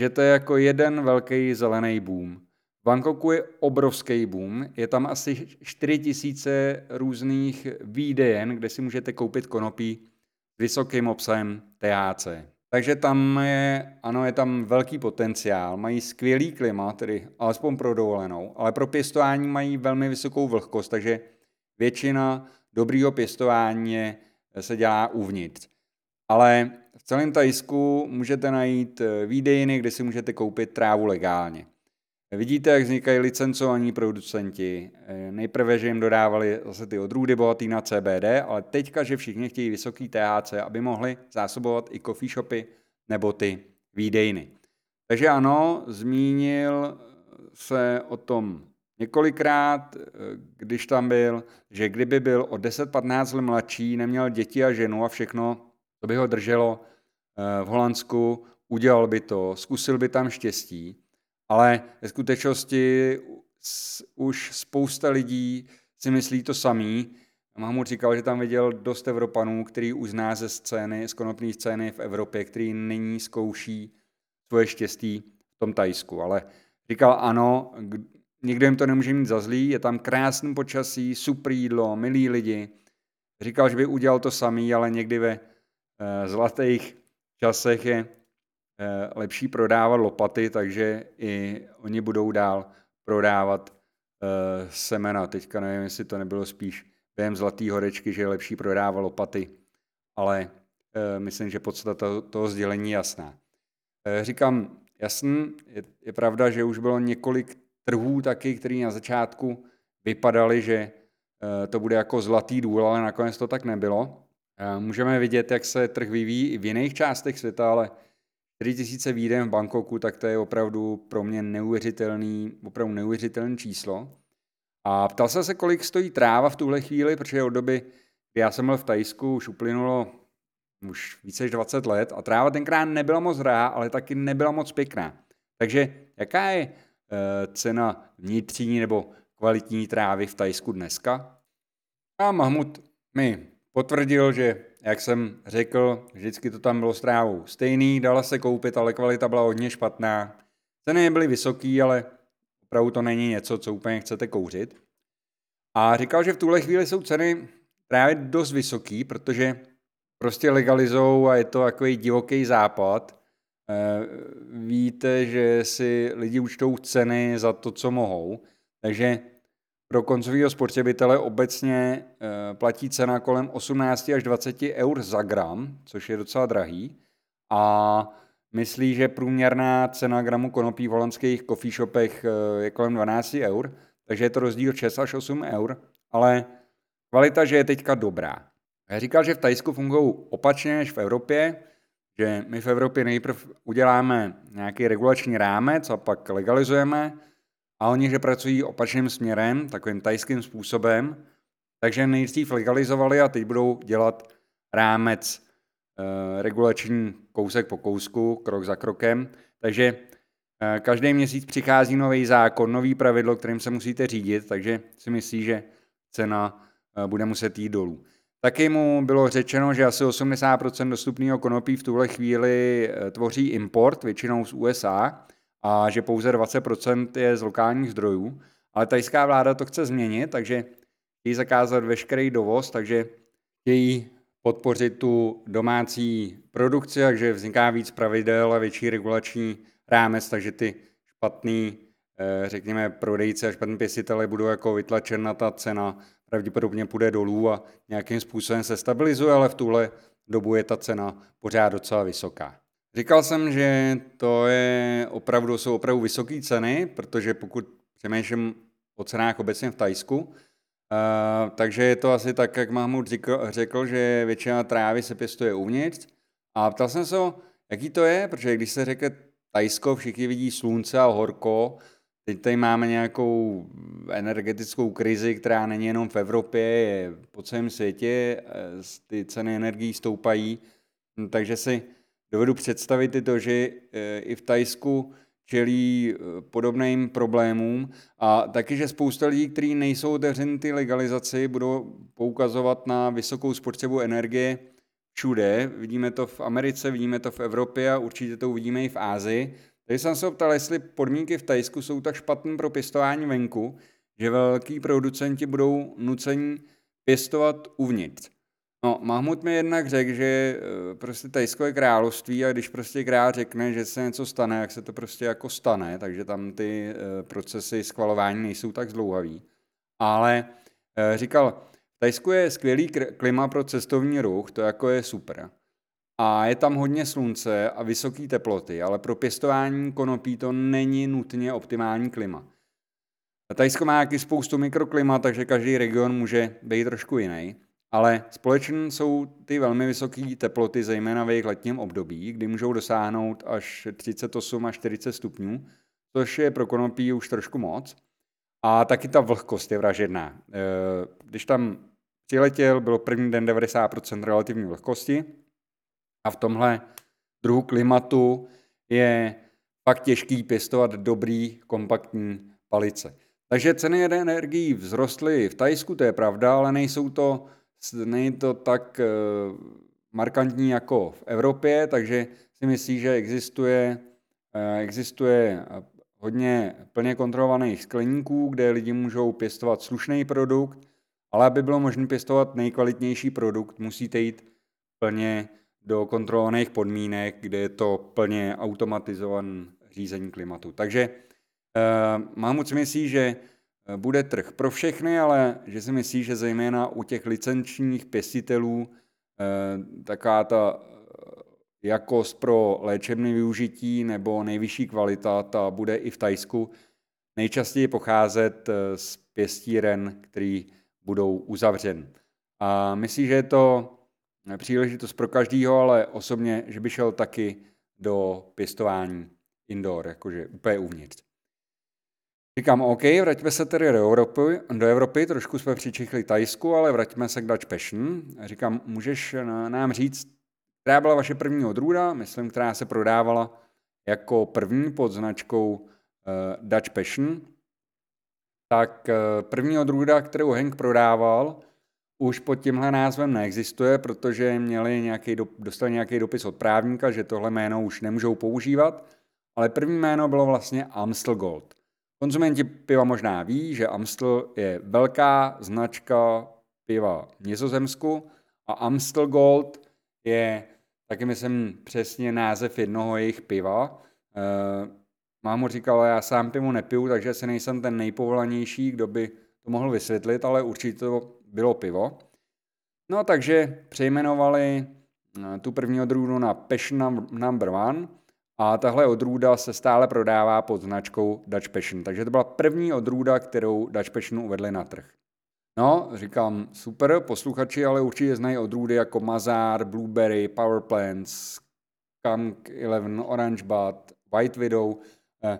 Že to je jako jeden velký zelený boom. V Bangkoku je obrovský boom, je tam asi 4 tisíce různých výdejen, kde si můžete koupit konopí s vysokým obsahem THC. Takže tam je, ano, je tam velký potenciál, mají skvělý klima, tedy alespoň pro dovolenou, ale pro pěstování mají velmi vysokou vlhkost, takže většina dobrýho pěstování se dělá uvnitř. Ale v celém Tajsku můžete najít eh, výdejny, kde si můžete koupit trávu legálně. Vidíte, jak vznikají licencovaní producenti. Eh, nejprve, že jim dodávali zase ty odrůdy bohatý na CBD, ale teďka, že všichni chtějí vysoký THC, aby mohli zásobovat i coffee shopy nebo ty výdejny. Takže ano, zmínil se o tom několikrát, eh, když tam byl, že kdyby byl o 10-15 let mladší, neměl děti a ženu a všechno, to by ho drželo eh, v Holandsku, udělal by to, zkusil by tam štěstí, ale ve skutečnosti už spousta lidí si myslí to samý. Mahmud říkal, že tam viděl dost Evropanů, který uzná ze scény, z konopní scény v Evropě, který nyní zkouší svoje štěstí v tom Tajsku. Ale říkal ano, nikdo jim to nemůže mít za zlý, je tam krásný počasí, super jídlo, milí lidi. Říkal, že by udělal to samý, ale někdy ve eh, zlatých časech je lepší prodávat lopaty, takže i oni budou dál prodávat eh, semena. Teďka nevím, jestli to nebylo spíš během zlatý horečky, že je lepší prodávat lopaty, ale myslím, že podstata toho sdělení je jasná. Říkám, jasný, je, je pravda, že už bylo několik trhů taky, který na začátku vypadaly, že to bude jako zlatý důl, ale nakonec to tak nebylo. Můžeme vidět, jak se trh vyvíjí i v jiných částech světa, ale 4000 výden v Bangkoku, tak to je opravdu pro mě neuvěřitelný, opravdu neuvěřitelný číslo. A ptal jsem se, kolik stojí tráva v tuhle chvíli, protože od doby, kdy já jsem byl v Tajsku, už uplynulo už více než 20 let a tráva tenkrát nebyla moc hrá, ale taky nebyla moc pěkná. Takže jaká je uh, cena vnitřní nebo kvalitní trávy v Tajsku dneska? A Mahmud mi potvrdil, že, jak jsem řekl, vždycky to tam bylo s trávou stejný, dala se koupit, ale kvalita byla hodně špatná. Ceny nebyly vysoký, ale opravdu to není něco, co úplně chcete kouřit. A říkal, že v tuhle chvíli jsou ceny právě dost vysoký, protože prostě legalizou a je to takový divoký západ. Eh, víte, že si lidi účtou ceny za to, co mohou, takže pro koncového spotřebitele obecně eh, platí cena kolem 18 až 20 eur za gram, což je docela drahý. A myslí, že průměrná cena gramu konopí v holandských coffee shopech eh, je kolem 12 eur, takže je to rozdíl 6 až 8 eur, ale kvalita, že je teďka dobrá. Já říkal, že v Tajsku fungují opačně než v Evropě, že my v Evropě nejprve uděláme nějaký regulační rámec a pak legalizujeme, a oni, že pracují opačným směrem, takovým tajským způsobem, takže nejdřív legalizovali a teď budou dělat rámec e, regulační kousek po kousku, krok za krokem. Takže e, každý měsíc přichází nový zákon, nový pravidlo, kterým se musíte řídit, takže si myslí, že cena e, bude muset jít dolů. Taky mu bylo řečeno, že asi 80% dostupného konopí v tuhle chvíli tvoří import, většinou z USA, a že pouze 20% je z lokálních zdrojů. Ale tajská vláda to chce změnit, takže chtějí zakázat veškerý dovoz, takže chtějí podpořit tu domácí produkci, takže vzniká víc pravidel a větší regulační rámec, takže ty špatný, eh, řekněme, prodejce a špatný pěstitele budou jako vytlačena ta cena, pravděpodobně půjde dolů a nějakým způsobem se stabilizuje, ale v tuhle dobu je ta cena pořád docela vysoká. Říkal jsem, že to je opravdu, jsou opravdu vysoké ceny, protože pokud přemýšlím o cenách obecně v Tajsku, uh, takže je to asi tak, jak Mahmud řekl, řekl, že většina trávy se pěstuje uvnitř. A ptal jsem se, jaký to je, protože když se řekne Tajsko, všichni vidí slunce a horko, teď tady máme nějakou energetickou krizi, která není jenom v Evropě, je po celém světě, eh, ty ceny energií stoupají, takže si dovedu představit i to, že eh, i v Tajsku čelí eh, podobným problémům a taky, že spousta lidí, kteří nejsou otevřeni ty legalizaci, budou poukazovat na vysokou spotřebu energie všude. Vidíme to v Americe, vidíme to v Evropě a určitě to uvidíme i v Ázii. Takže jsem se optal, jestli podmínky v Tajsku jsou tak špatné pro pěstování venku, že velký producenti budou nuceni pěstovat uvnitř. No, Mahmud mi jednak řekl, že eh, prostě Tajsko je království a když prostě král řekne, že se něco stane, jak se to prostě jako stane, takže tam ty eh, procesy schvalování nejsou tak zdlouhavý. Ale eh, říkal, Tajsko je skvělý klima pro cestovní ruch, to jako je super. A je tam hodně slunce a vysoké teploty, ale pro pěstování konopí to není nutně optimální klima. Tajsko má jaký spoustu mikroklimat, takže každý region může být trošku jiný. Ale společně jsou ty velmi vysoké teploty, zejména v jejich letním období, kdy můžou dosáhnout až 38 až 40 stupňů, což je pro konopí už trošku moc. A taky ta vlhkost je vražedná. Eh, když tam přiletěl, bylo první den 90% relativní vlhkosti a v tomhle druhu klimatu je fakt těžký pěstovat dobrý, kompaktní palice. Takže ceny energií vzrostly v Tajsku, to je pravda, ale nejsou to, není to tak markantní jako v Evropě, takže si myslí, že existuje, existuje hodně plně kontrolovaných skleníků, kde lidi můžou pěstovat slušný produkt, ale aby bylo možné pěstovat nejkvalitnější produkt, musíte jít plně do kontrolovaných podmínek, kde je to plně automatizované řízení klimatu. Takže mám moc myslí, že eh, bude trh pro všechny, ale že si myslí, že zejména u těch licenčních pěstitelů uh, taká ta jakost pro léčebné využití nebo nejvyšší kvalita, ta bude i v Tajsku nejčastěji pocházet z pěstíren, který budou uzavřen. A myslím, že je to příležitost pro každýho, ale osobně, že by šel taky do pěstování indoor, jakože úplně uvnitř. Říkám, OK, vraťme se tedy do Evropy, do Evropy, trošku jsme přičichli Tajsku, ale vraťme se k Dutch Passion. Říkám, můžeš nám říct, která byla vaše první odrůda, myslím, která se prodávala jako první pod značkou uh, Dutch Passion, tak uh, první odrůda, kterou Hank prodával, už pod tímhle názvem neexistuje, protože měli nějaký, dostali nějaký dopis od právníka, že tohle jméno už nemůžou používat, ale první jméno bylo vlastně Amstel Gold. Konzumenti piva možná ví, že Amstel je velká značka piva v Nizozemsku a Amstel Gold je taky myslím přesně název jednoho jejich piva. E, mámo říkala, já sám pivo nepiju, takže se nejsem ten nejpovolanější, kdo by to mohl vysvětlit, ale určitě to bylo pivo. No takže přejmenovali eh, tu první odrůdu na Passion Number One a tahle odrůda se stále prodává pod značkou Dutch Passion. Takže to byla první odrůda, kterou Dutch Passion uvedli na trh. No, říkám, super, posluchači ale určitě znají odrůdy jako Mazar, Blueberry, Power Plants, Skunk 11, Orange Bud, White Widow. Eh,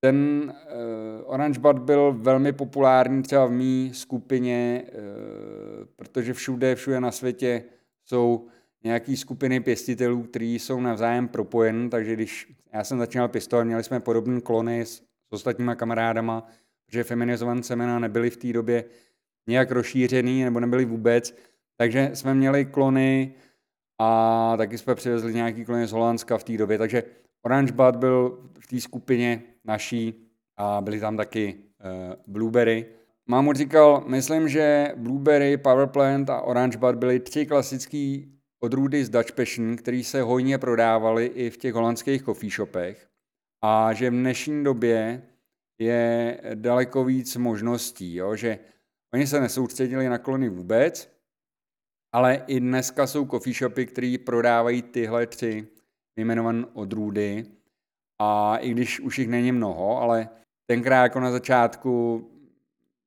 ten uh, Orange Bud byl velmi populární třeba v mý skupině, uh, protože všude, všude na světě jsou nějaké skupiny pěstitelů, kteří jsou navzájem propojeni, takže když já jsem začínal pěstovat, měli jsme podobné klony s, s ostatníma kamarádama, protože feminizované semena nebyly v té době nějak rozšířený nebo nebyly vůbec, takže jsme měli klony a taky jsme přivezli nějaký klony z Holandska v té době, takže Orange Bud byl v té skupině naší a byly tam taky uh, Blueberry. Mámu říkal, myslím, že Blueberry, Powerplant a Orange Bud byly tři klasické odrůdy z Dutch Passion, které se hojně prodávaly i v těch holandských coffee shopech a že v dnešní době je daleko víc možností, jo? že oni se nesoustředili na klony vůbec, ale i dneska jsou coffee shopy, které prodávají tyhle tři vyjmenované odrůdy a i když už jich není mnoho, ale tenkrát jako na začátku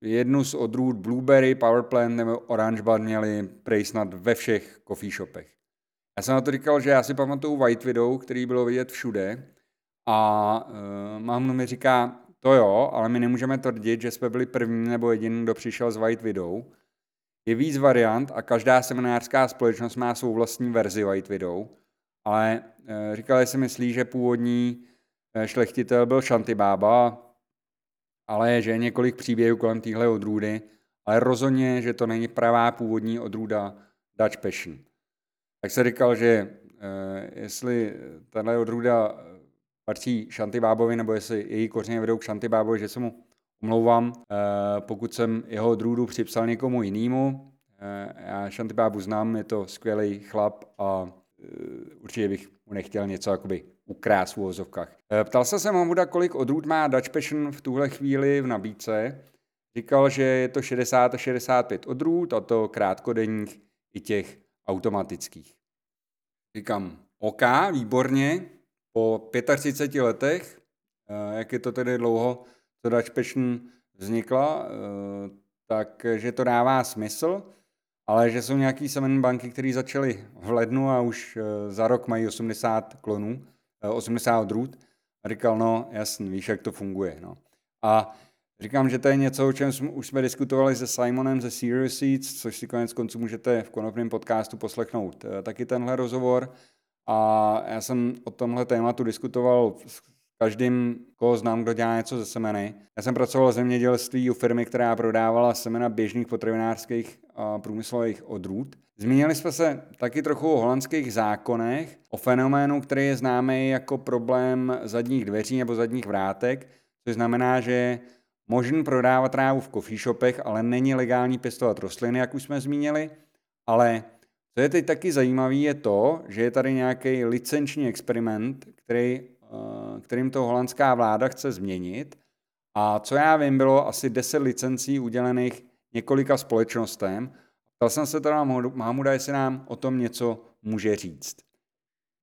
jednu z odrůd Blueberry, Powerplant nebo Orange Bud měli prej snad ve všech coffee shopech. Já jsem na to říkal, že já si pamatuju White Widow, který bylo vidět všude a uh, mámnu mi říká, to jo, ale my nemůžeme tvrdit, že jsme byli první nebo jediný, kdo přišel s White Widow. Je víc variant a každá seminářská společnost má svou vlastní verzi White Widow, ale uh, říkali si myslí, že původní uh, šlechtitel byl Shantibába, ale že je několik příběhů kolem téhle odrůdy, ale rozhodně, že to není pravá původní odrůda Dutch Passion. Tak se říkal, že eh, jestli tahle odrůda patří Shantibábovi, nebo jestli její kořeně vedou k Shantibábovi, že se mu omlouvám, eh, pokud jsem jeho odrůdu připsal někomu jinému. Eh, já Shantibábu znám, je to skvělý chlap a určitě bych mu nechtěl něco jakoby ukrás v úvozovkách. Eh, ptal se se Mahmuda, kolik odrůd má Dutch Passion v tuhle chvíli v nabídce. Říkal, že je to 60 a 65 odrůd, a to krátkodenních i těch automatických. Říkám, OK, výborně, po 35 letech, eh, jak je to tedy dlouho, co Dutch Passion vznikla, eh, takže to dává smysl, ale že jsou nějaký semen banky, které začaly v lednu a už za rok mají 80 klonů, 80 odrůd. A říkal, no jasný, víš, jak to funguje. No. A říkám, že to je něco, o čem jsme, už jsme diskutovali se Simonem ze Serious Seeds, což si konec konců můžete v konopném podcastu poslechnout eh, taky tenhle rozhovor. A já jsem o tomhle tématu diskutoval každým, koho znám, kdo dělá něco ze semeny. Já jsem pracoval v zemědělství u firmy, která prodávala semena běžných potravinářských a průmyslových odrůd. Zmínili jsme se taky trochu o holandských zákonech, o fenoménu, který je známý jako problém zadních dveří nebo zadních vrátek, což znamená, že možný prodávat trávu v coffee shopech, ale není legální pěstovat rostliny, jak už jsme zmínili. Ale co je teď taky zajímavé, je to, že je tady nějaký licenční experiment, který, kterým to holandská vláda chce změnit. A co já vím, bylo asi 10 licencí udělených několika společnostem. Ptal jsem se teda Mahmuda, jestli nám o tom něco může říct.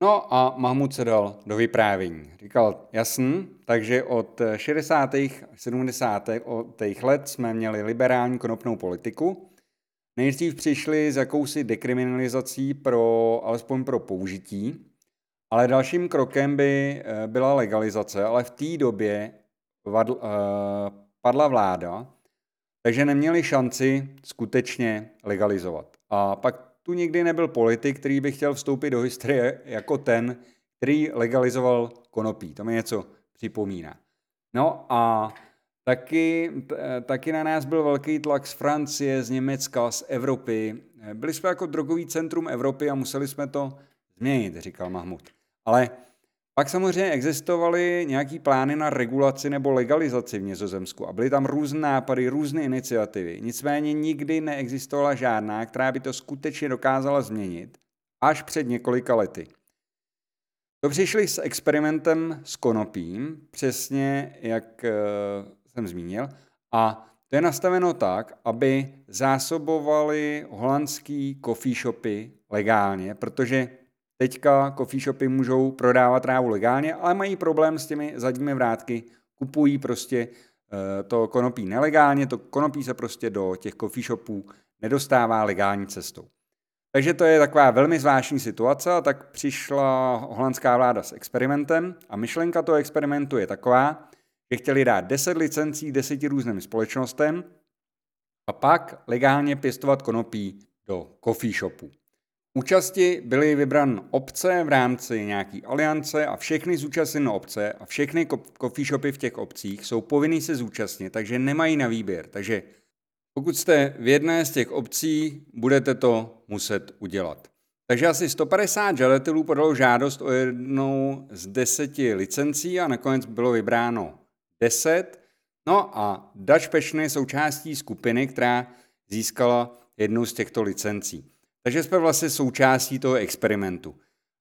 No a Mahmud se dal do vyprávění. Říkal, jasný, takže od 60. 70. let jsme měli liberální konopnou politiku. Nejdřív přišli s jakousi dekriminalizací pro, alespoň pro použití, ale dalším krokem by eh, byla legalizace, ale v té době vadl, uh, padla vláda, takže neměli šanci skutečně legalizovat. A pak tu nikdy nebyl politik, který by chtěl vstoupit do historie jako ten, který legalizoval konopí. To mi něco připomíná. No a taky, taky na nás byl velký tlak z Francie, z Německa, z Evropy. Byli jsme jako drogový centrum Evropy a museli jsme to změnit, říkal Mahmud. Ale pak samozřejmě existovaly nějaký plány na regulaci nebo legalizaci v Nizozemsku a byly tam různé nápady, různé iniciativy. Nicméně nikdy neexistovala žádná, která by to skutečně dokázala změnit, až před několika lety. To přišli s experimentem s konopím, přesně jak uh, jsem zmínil, a to je nastaveno tak, aby zásobovali holandský coffee shopy legálně, protože Teďka coffee shopy můžou prodávat trávu legálně, ale mají problém s těmi zadními vrátky. Kupují prostě eh, to konopí nelegálně, to konopí se prostě do těch coffee shopů nedostává legální cestou. Takže to je taková velmi zvláštní situace a tak přišla holandská vláda s experimentem a myšlenka toho experimentu je taková, že chtěli dát 10 licencí deseti různým společnostem a pak legálně pěstovat konopí do coffee shopů. Účasti byly vybran obce v rámci nějaký aliance a všechny zúčastněné obce a všechny coffee shopy v těch obcích jsou povinný se zúčastnit, takže nemají na výběr. Takže pokud jste v jedné z těch obcí, budete to muset udělat. Takže asi 150 žadatelů podalo žádost o jednou z deseti licencí a nakonec bylo vybráno 10. No a Dutch Passion je součástí skupiny, která získala jednu z těchto licencí. Takže jsme vlastně součástí toho experimentu.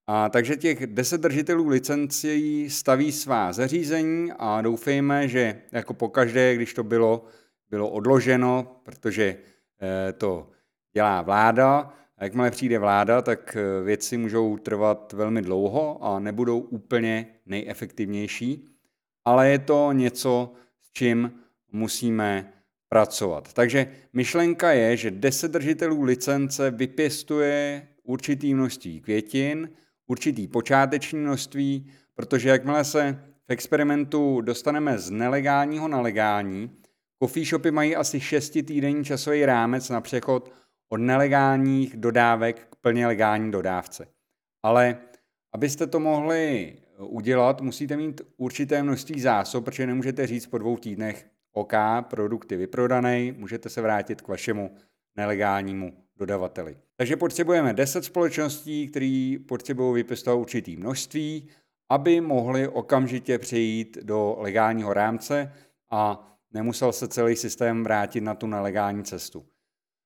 A takže těch deset držitelů licencí staví svá zařízení a doufejme, že jako pokaždé, když to bylo, bylo odloženo, protože eh, to dělá vláda, a jakmile přijde vláda, tak eh, věci můžou trvat velmi dlouho a nebudou úplně nejefektivnější, ale je to něco, s čím musíme pracovat. Takže myšlenka je, že 10 držitelů licence vypěstuje určitý množství květin, určitý počáteční množství, protože jakmile se v experimentu dostaneme z nelegálního na legální, coffee shopy mají asi 6 týdenní časový rámec na přechod od nelegálních dodávek k plně legální dodávce. Ale abyste to mohli udělat, musíte mít určité množství zásob, protože nemůžete říct po dvou týdnech, OK, produkt je vyprodaný, můžete se vrátit k vašemu nelegálnímu dodavateli. Takže potřebujeme 10 společností, které potřebují vypěstovat určitý množství, aby mohli okamžitě přejít do legálního rámce a nemusel se celý systém vrátit na tu nelegální cestu.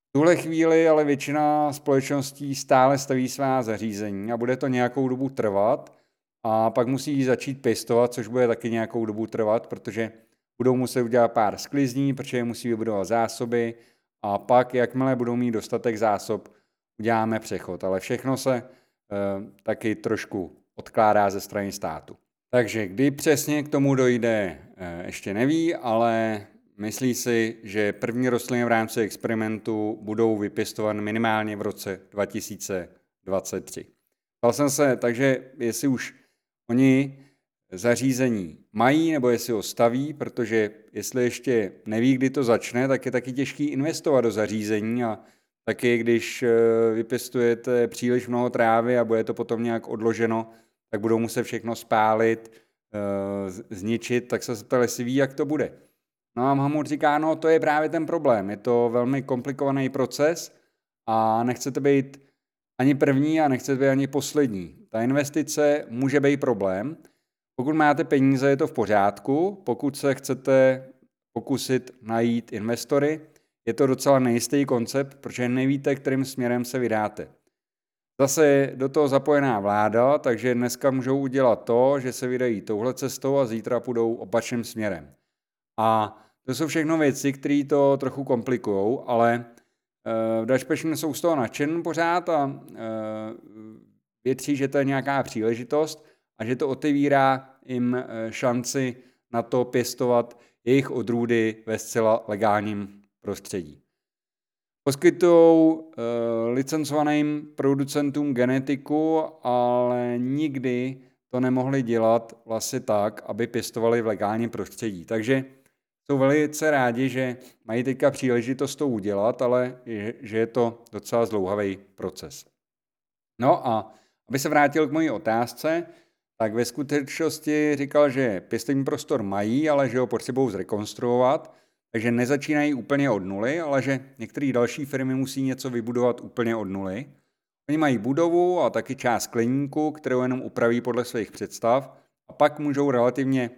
V tuhle chvíli ale většina společností stále staví svá zařízení a bude to nějakou dobu trvat a pak musí začít pěstovat, což bude taky nějakou dobu trvat, protože budou muset udělat pár sklizní, protože musí vybudovat zásoby a pak, jakmile budou mít dostatek zásob, uděláme přechod. Ale všechno se e, taky trošku odkládá ze strany státu. Takže kdy přesně k tomu dojde, e, ještě neví, ale myslí si, že první rostliny v rámci experimentu budou vypěstovány minimálně v roce 2023. Ptal jsem se, takže jestli už oni zařízení mají nebo jestli ho staví, protože jestli ještě neví, kdy to začne, tak je taky těžký investovat do zařízení a taky když eh, vypěstujete příliš mnoho trávy a bude to potom nějak odloženo, tak budou muset všechno spálit, zničit, tak se zeptal, jestli ví, jak to bude. No a Mahmud říká, no to je právě ten problém, je to velmi komplikovaný proces a nechcete být ani první a nechcete být ani poslední. Ta investice může být problém. Pokud máte peníze, je to v pořádku. Pokud se chcete pokusit najít investory, je to docela nejistý koncept, protože nevíte, kterým směrem se vydáte. Zase je do toho zapojená vláda, takže dneska můžou udělat to, že se vydají touhle cestou a zítra půjdou opačným směrem. A to jsou všechno věci, které to trochu komplikují, ale uh, Dutch Passion jsou z toho nadšen pořád a uh, větří, že to je nějaká příležitost a že to otevírá jim uh, šanci na to pěstovat jejich odrůdy ve zcela legálním prostředí. Poskytují uh, licencovaným producentům genetiku, ale nikdy to nemohli dělat vlastně tak, aby pěstovali v legálním prostředí. Takže jsou velice rádi, že mají teďka příležitost to udělat, ale že je to docela zdlouhavý proces. No a aby se vrátil k mojí otázce, tak ve skutečnosti říkal, že pěstovní prostor mají, ale že ho potřebují zrekonstruovat, takže nezačínají úplně od nuly, ale že některé další firmy musí něco vybudovat úplně od nuly. Oni mají budovu a taky část skleníku, kterou jenom upraví podle svých představ a pak můžou relativně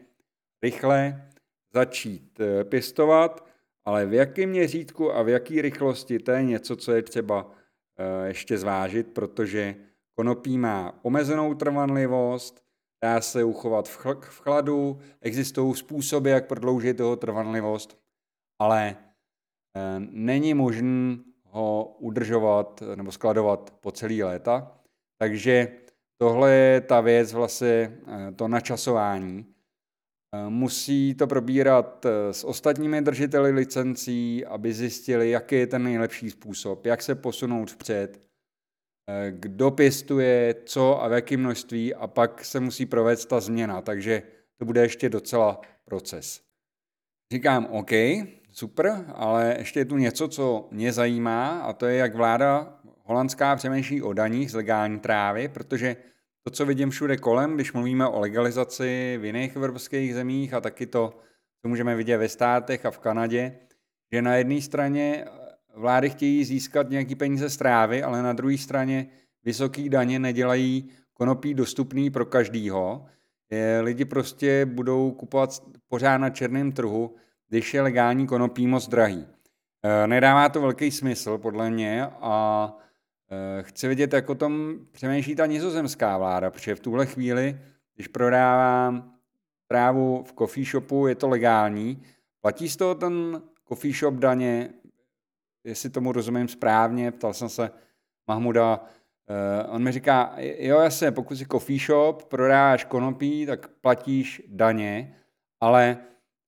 rychle začít eh, pěstovat, ale v jakém měřítku a v jaké rychlosti, to je něco, co je třeba eh, ještě zvážit, protože konopí má omezenou trvanlivost, dá se uchovat v chladu, existují způsoby, jak prodloužit jeho trvanlivost, ale eh, není možné ho udržovat nebo skladovat po celý léta. Takže tohle je ta věc, vlastně to načasování. Eh, musí to probírat eh, s ostatními držiteli licencí, aby zjistili, jaký je ten nejlepší způsob, jak se posunout vpřed, eh, kdo pěstuje, co a v jakém množství a pak se musí provést ta změna, takže to bude ještě docela proces. Říkám, OK, super, ale ještě je tu něco, co mě zajímá a to je, jak vláda holandská přemýšlí o daních z legální trávy, protože to, co vidím všude kolem, když mluvíme o legalizaci v jiných evropských zemích a taky to, co můžeme vidět ve státech a v Kanadě, že na jedné straně vlády chtějí získat nějaký peníze z trávy, ale na druhé straně vysoké daně nedělají konopí dostupný pro každýho. Lidi prostě budou kupovat pořád na černém trhu, když je legální konopí moc drahý. E, nedává to velký smysl podle mě a Eh, chci vidět, jak o tom přemýšlí ta nizozemská vláda, protože v tuhle chvíli, když prodávám trávu v coffee shopu, je to legální. Platí z toho ten coffee shop daně, jestli tomu rozumím správně, ptal jsem se Mahmuda, uh, on mi říká, jo jasně, pokud si coffee shop, prodáváš konopí, tak platíš daně, ale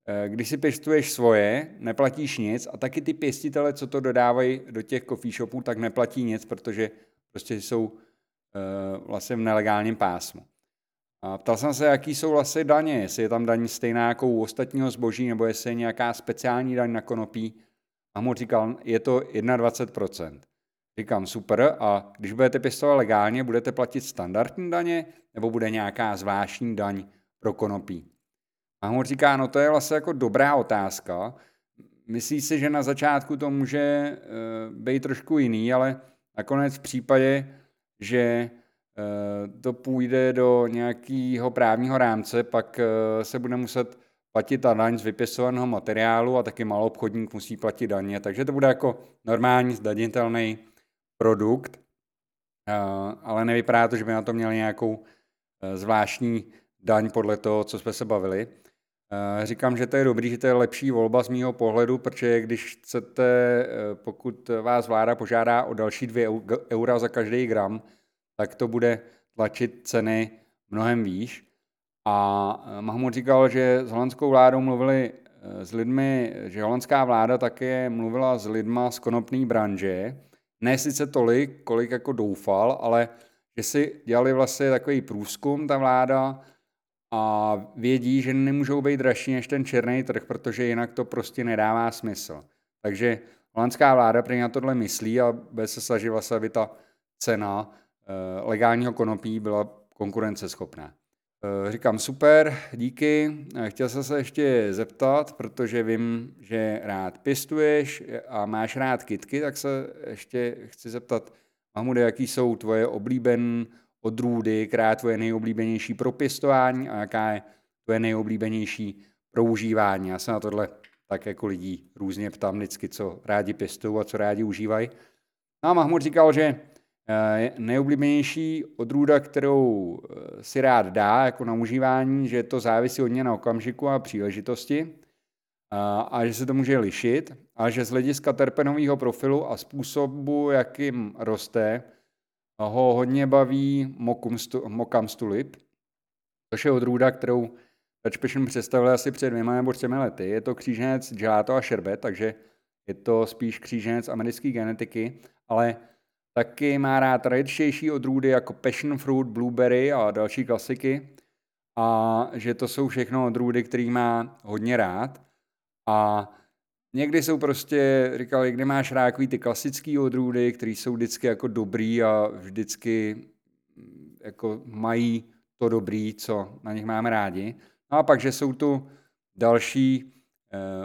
Eh, když si pěstuješ svoje, neplatíš nic a taky ty pěstitele, co to dodávají do těch coffee shopů, tak neplatí nic, protože prostě jsou uh, vlastně v nelegálním pásmu. A ptal jsem se, jaký jsou vlastně daně, jestli je tam daň stejná jako u ostatního zboží, nebo jestli je nějaká speciální daň na konopí. A mu říkal, je to 21%. Říkám, super, a když budete pěstovat legálně, budete platit standardní daně, nebo bude nějaká zvláštní daň pro konopí? A on říká, no to je vlastně jako dobrá otázka. Myslí si, že na začátku to může uh, být trošku jiný, ale nakonec v případě, že uh, to půjde do nějakého právního rámce, pak uh, se bude muset platit ta daň z vypisovaného materiálu a taky malou obchodník musí platit daně, takže to bude jako normální zdanitelný produkt, ale nevypadá to, že by na to měl nějakou zvláštní daň podle toho, co jsme se bavili. Eh, říkám, že to je dobrý, že to je lepší volba z mýho pohledu, protože když chcete, eh, pokud vás vláda požádá o další dvě eura za každý gram, tak to bude tlačit ceny mnohem výš. A eh, Mahmud říkal, že s holandskou vládou mluvili s lidmi, že holandská vláda také mluvila s lidma z konopné branže. Ne sice tolik, kolik jako doufal, ale že si dělali vlastně takový průzkum ta vláda, a vědí, že nemůžou být dražší než ten černý trh, protože jinak to prostě nedává smysl. Takže holandská vláda pro na tohle myslí a bude se snažit vlastně, aby ta cena eh, legálního konopí byla konkurenceschopná. Eh, říkám super, díky. Chtěl jsem se ještě zeptat, protože vím, že rád pěstuješ a máš rád kitky, tak se ještě chci zeptat, Mahmude, jaký jsou tvoje oblíbené odrůdy, která je tvoje nejoblíbenější pro pěstování a jaká je tvoje nejoblíbenější pro užívání. Já se na tohle tak jako lidí různě ptám vždycky, co rádi pěstují a co rádi užívají. No a Mahmud říkal, že eh, nejoblíbenější odrůda, kterou eh, si rád dá jako na užívání, že to závisí hodně na okamžiku a příležitosti a, a že se to může lišit, a že z hlediska terpenového profilu a způsobu, jakým roste, ho hodně baví Mokam Stulip, což je odrůda, kterou Touch Passion představili asi před dvěma nebo třemi lety. Je to kříženec gelato a šerbet, takže je to spíš kříženec americké genetiky, ale taky má rád tradičnější odrůdy jako passion fruit, blueberry a další klasiky. A že to jsou všechno odrůdy, který má hodně rád. A někdy jsou prostě, říkali, kde máš rád ty klasické odrůdy, které jsou vždycky jako dobrý a vždycky mm, jako mají to dobrý, co na nich máme rádi. No a pak, že jsou tu další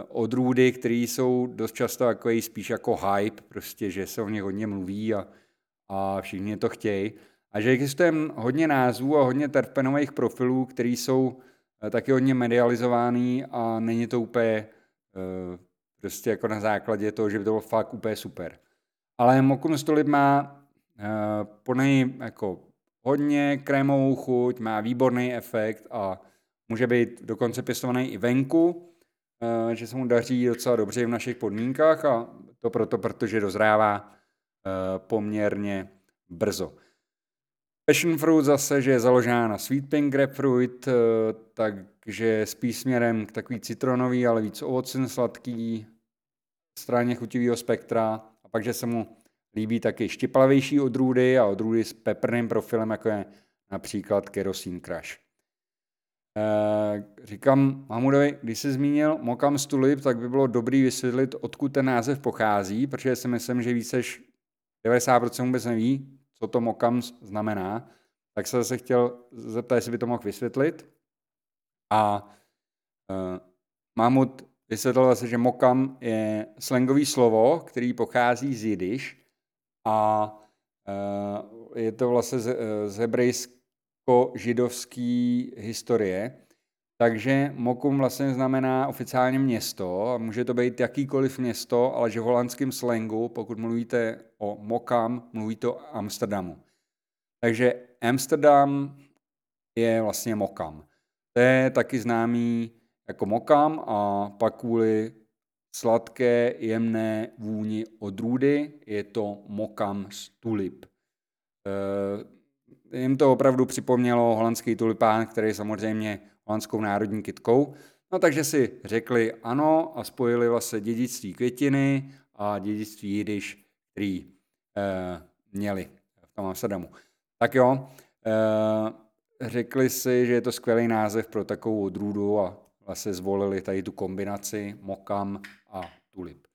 odrůdy, které jsou dost často jako spíš jako hype, prostě, že se o nich hodně mluví a, a všichni to chtějí. A že existuje hodně názvů a hodně terpenových profilů, které jsou eh, taky hodně medializovaný a není to úplně eh, prostě jako na základě toho, že by to bylo fakt úplně super. Ale Mokum Stolip má uh, jako hodně krémovou chuť, má výborný efekt a Může být dokonce pěstovaný i venku, eh, že se mu daří docela dobře v našich podmínkách a to proto, protože dozrává eh, poměrně brzo. Passion fruit zase, že je založená na sweet pink grapefruit, eh, takže spíš směrem k takový citronový, ale víc ovocen sladký, straně chutivého spektra a pak, že se mu líbí taky štiplavější odrůdy a odrůdy s peprným profilem, jako je například Kerosene Crush. Eh, říkám Mahmudovi, když jsi zmínil Mokam Stulip, tak by bylo dobrý vysvětlit, odkud ten název pochází, protože si myslím, že více než 90% vůbec neví, co to Mokam znamená. Tak se zase chtěl zeptat, jestli by to mohl vysvětlit. A uh, Mahmud vysvětlil zase, že Mokam je slangový slovo, který pochází z jidiš a uh, je to vlastně z, z hebrejské židovský historie. Takže Mokum vlastně znamená oficiálně město může to být jakýkoliv město, ale že v holandském slangu, pokud mluvíte o Mokam, mluvíte o Amsterdamu. Takže Amsterdam je vlastně Mokam. To je taky známý jako Mokam a pak kvůli sladké, jemné vůni odrůdy je to Mokam z tulip. Eh, jim to opravdu připomnělo holandský tulipán, který je samozřejmě holandskou národní kytkou. No takže si řekli ano a spojili vlastně dědictví květiny a dědictví jidiš, který eh, měli v tom Amsterdamu. Tak jo, eh, řekli si, že je to skvělý název pro takovou odrůdu a vlastně zvolili tady tu kombinaci mokam a tulip.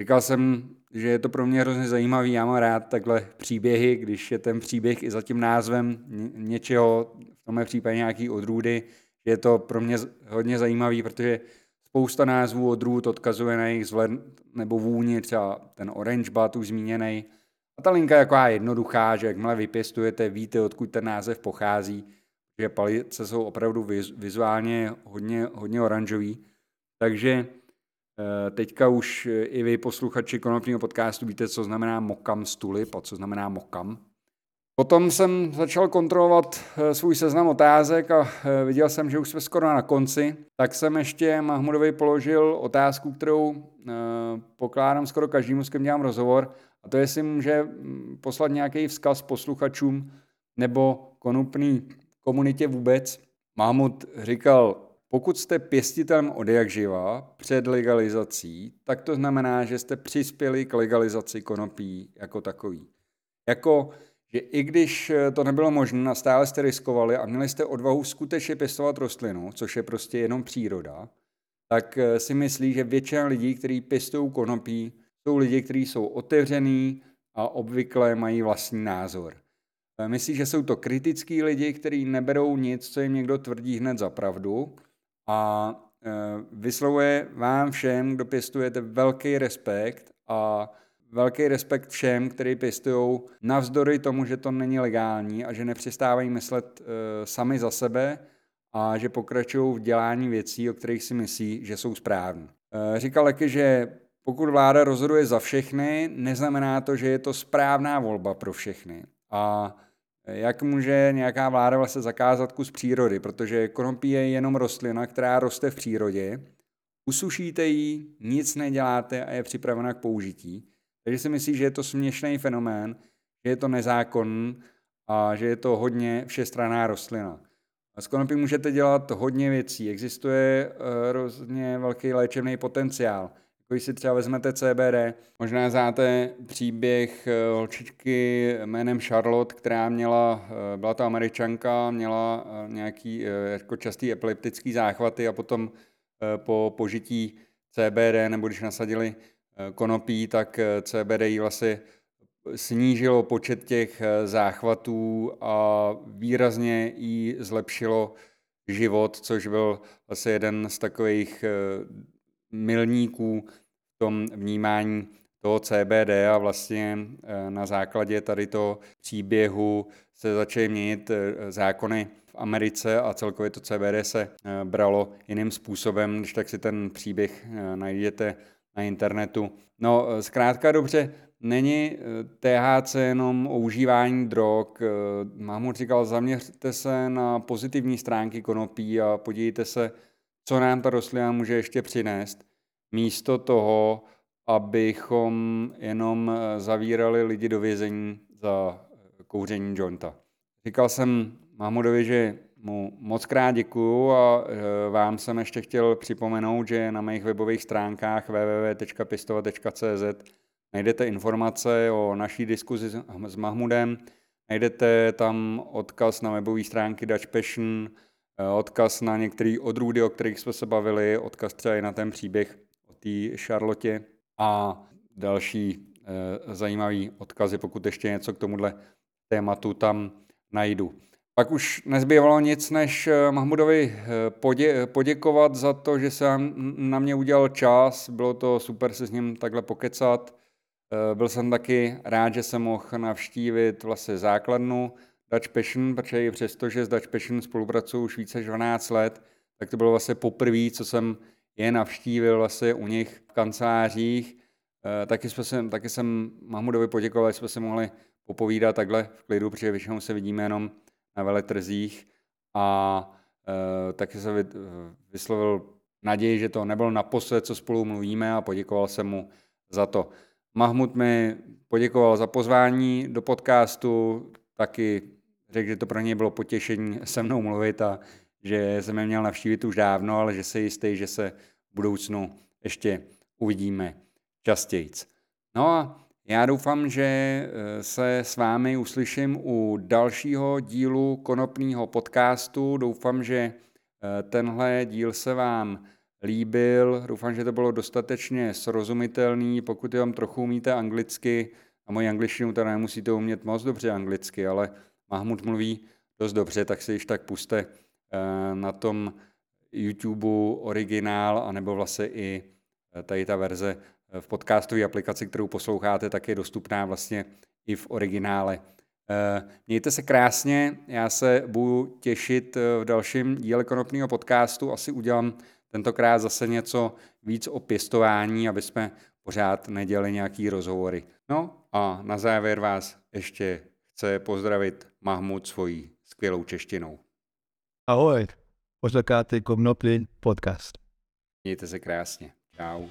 Říkal jsem, že je to pro mě hrozně zajímavý, já mám rád takhle příběhy, když je ten příběh i za tím názvem něčeho, v tomhle případě nějaký odrůdy, je to pro mě hodně zajímavý, protože spousta názvů odrůd odkazuje na jejich zvled nebo vůni, třeba ten orange bat už zmíněný. A ta linka je taková jednoduchá, že jakmile vypěstujete, víte, odkud ten název pochází, že palice jsou opravdu vizuálně hodně, hodně oranžový. Takže teďka už eh, i vy, posluchači konopního podcastu, víte, co znamená mokam z tulip a co znamená mokam. Potom jsem začal kontrolovat eh, svůj seznam otázek a viděl jsem, že už jsme skoro na konci. Tak jsem ještě Mahmudovi položil otázku, kterou pokládám skoro každému, s kým dělám rozhovor. A to je, jestli může mm, poslat nějaký vzkaz posluchačům nebo konopný komunitě vůbec. Mahmud říkal, pokud jste pěstitelem od jak živa před legalizací, tak to znamená, že jste přispěli k legalizaci konopí jako takový. Jako, že i když to nebylo možné stále jste riskovali a měli jste odvahu skutečně pěstovat rostlinu, což je prostě jenom příroda, tak eh, si myslí, že většina lidí, kteří pěstují konopí, jsou lidi, kteří jsou otevřený a obvykle mají vlastní názor. Myslí, že jsou to kritický lidi, kteří neberou nic, co jim někdo tvrdí hned za pravdu a vyslovuje vám všem, kdo pěstujete, velký respekt a velký respekt všem, kteří pěstují navzdory tomu, že to není legální a že nepřestávají myslet uh, sami za sebe a že pokračují v dělání věcí, o kterých si myslí, že jsou správné. Uh, říkal taky, že pokud vláda rozhoduje za všechny, neznamená to, že je to správná volba pro všechny. A jak může nějaká vláda vlastně zakázat kus přírody, protože konopí je jenom rostlina, která roste v přírodě. Usušíte ji, nic neděláte a je připravena k použití. Takže si myslí, že je to směšný fenomén, že je to nezákonný a že je to hodně všestraná rostlina. A s konopí můžete dělat hodně věcí. Existuje hrozně velký léčebný potenciál. Když si třeba vezmete CBD, možná znáte příběh eh, holčičky jménem Charlotte, která měla, eh, byla to američanka, měla eh, nějaký jako častý epileptický záchvaty a potom po požití CBD, nebo když nasadili konopí, tak CBD jí vlastně snížilo počet těch záchvatů a výrazně jí zlepšilo život, což byl vlastně jeden z takových milníků v tom vnímání toho CBD a vlastně eh, na základě tady toho příběhu se začaly měnit eh, zákony v Americe a celkově to CBD se eh, bralo jiným způsobem, když tak si ten příběh najdete na internetu. No, zkrátka dobře, není THC jenom o užívání drog. Mahmud říkal, zaměřte se na pozitivní stránky konopí a podívejte se, co nám ta rostlina může ještě přinést, místo toho, abychom jenom eh, zavírali lidi do vězení za eh, kouření jointa. Říkal jsem Mahmudovi, že mu moc krát děkuju a eh, vám jsem ještě chtěl připomenout, že na mých webových stránkách www.pistova.cz najdete informace o naší diskuzi s Mahmudem, najdete tam odkaz na webové stránky Dutch Passion, odkaz na některé odrůdy, o kterých jsme se bavili, odkaz třeba i na ten příběh o té Charlotě a další e, zajímavý odkazy, pokud ještě něco k tomuhle tématu tam najdu. Pak už nezbývalo nic, než eh, Mahmudovi podě, poděkovat za to, že se na mě udělal čas. Bylo to super se s ním takhle pokecat. Byl jsem taky rád, že jsem mohl navštívit vlastně základnu Dutch Passion, protože i přesto, že s Dutch Passion spolupracuju už více než 12 let, tak to bylo vlastně poprvé, co jsem je navštívil vlastně u nich v kancelářích. Eh, taky, jsme se, taky jsem Mahmudovi poděkoval, že jsme se mohli popovídat takhle v klidu, protože většinou se vidíme jenom na veletrzích a e, taky se vyslovil naději, že to nebylo naposled, co spolu mluvíme a poděkoval jsem mu za to. Mahmud mi poděkoval za pozvání do podcastu, taky řekl, že to pro něj bylo potěšení se mnou mluvit a že jsem je měl navštívit už dávno, ale že se jistý, že se v budoucnu ještě uvidíme častěji. No a já doufám, že eh, se s vámi uslyším u dalšího dílu konopního podcastu. Doufám, že eh, tenhle díl se vám líbil. Doufám, že to bylo dostatečně srozumitelný. Pokud vám trochu umíte anglicky, a moji angličtinu teda nemusíte umět moc dobře anglicky, ale Mahmud mluví dost dobře, tak si již tak puste eh, na tom YouTube originál, anebo vlastně i eh, tady ta verze eh, v podcastové aplikaci, kterou posloucháte, tak je dostupná vlastně i v originále. Mějte se krásně, já se budu těšit v dalším díle konopního podcastu, asi udělám tentokrát zase něco víc o pěstování, aby jsme pořád nedělali nějaký rozhovory. No a na závěr vás ještě chce pozdravit Mahmud svojí skvělou češtinou. Ahoj, posloucháte Komnopli podcast. Mějte se krásně. Čau.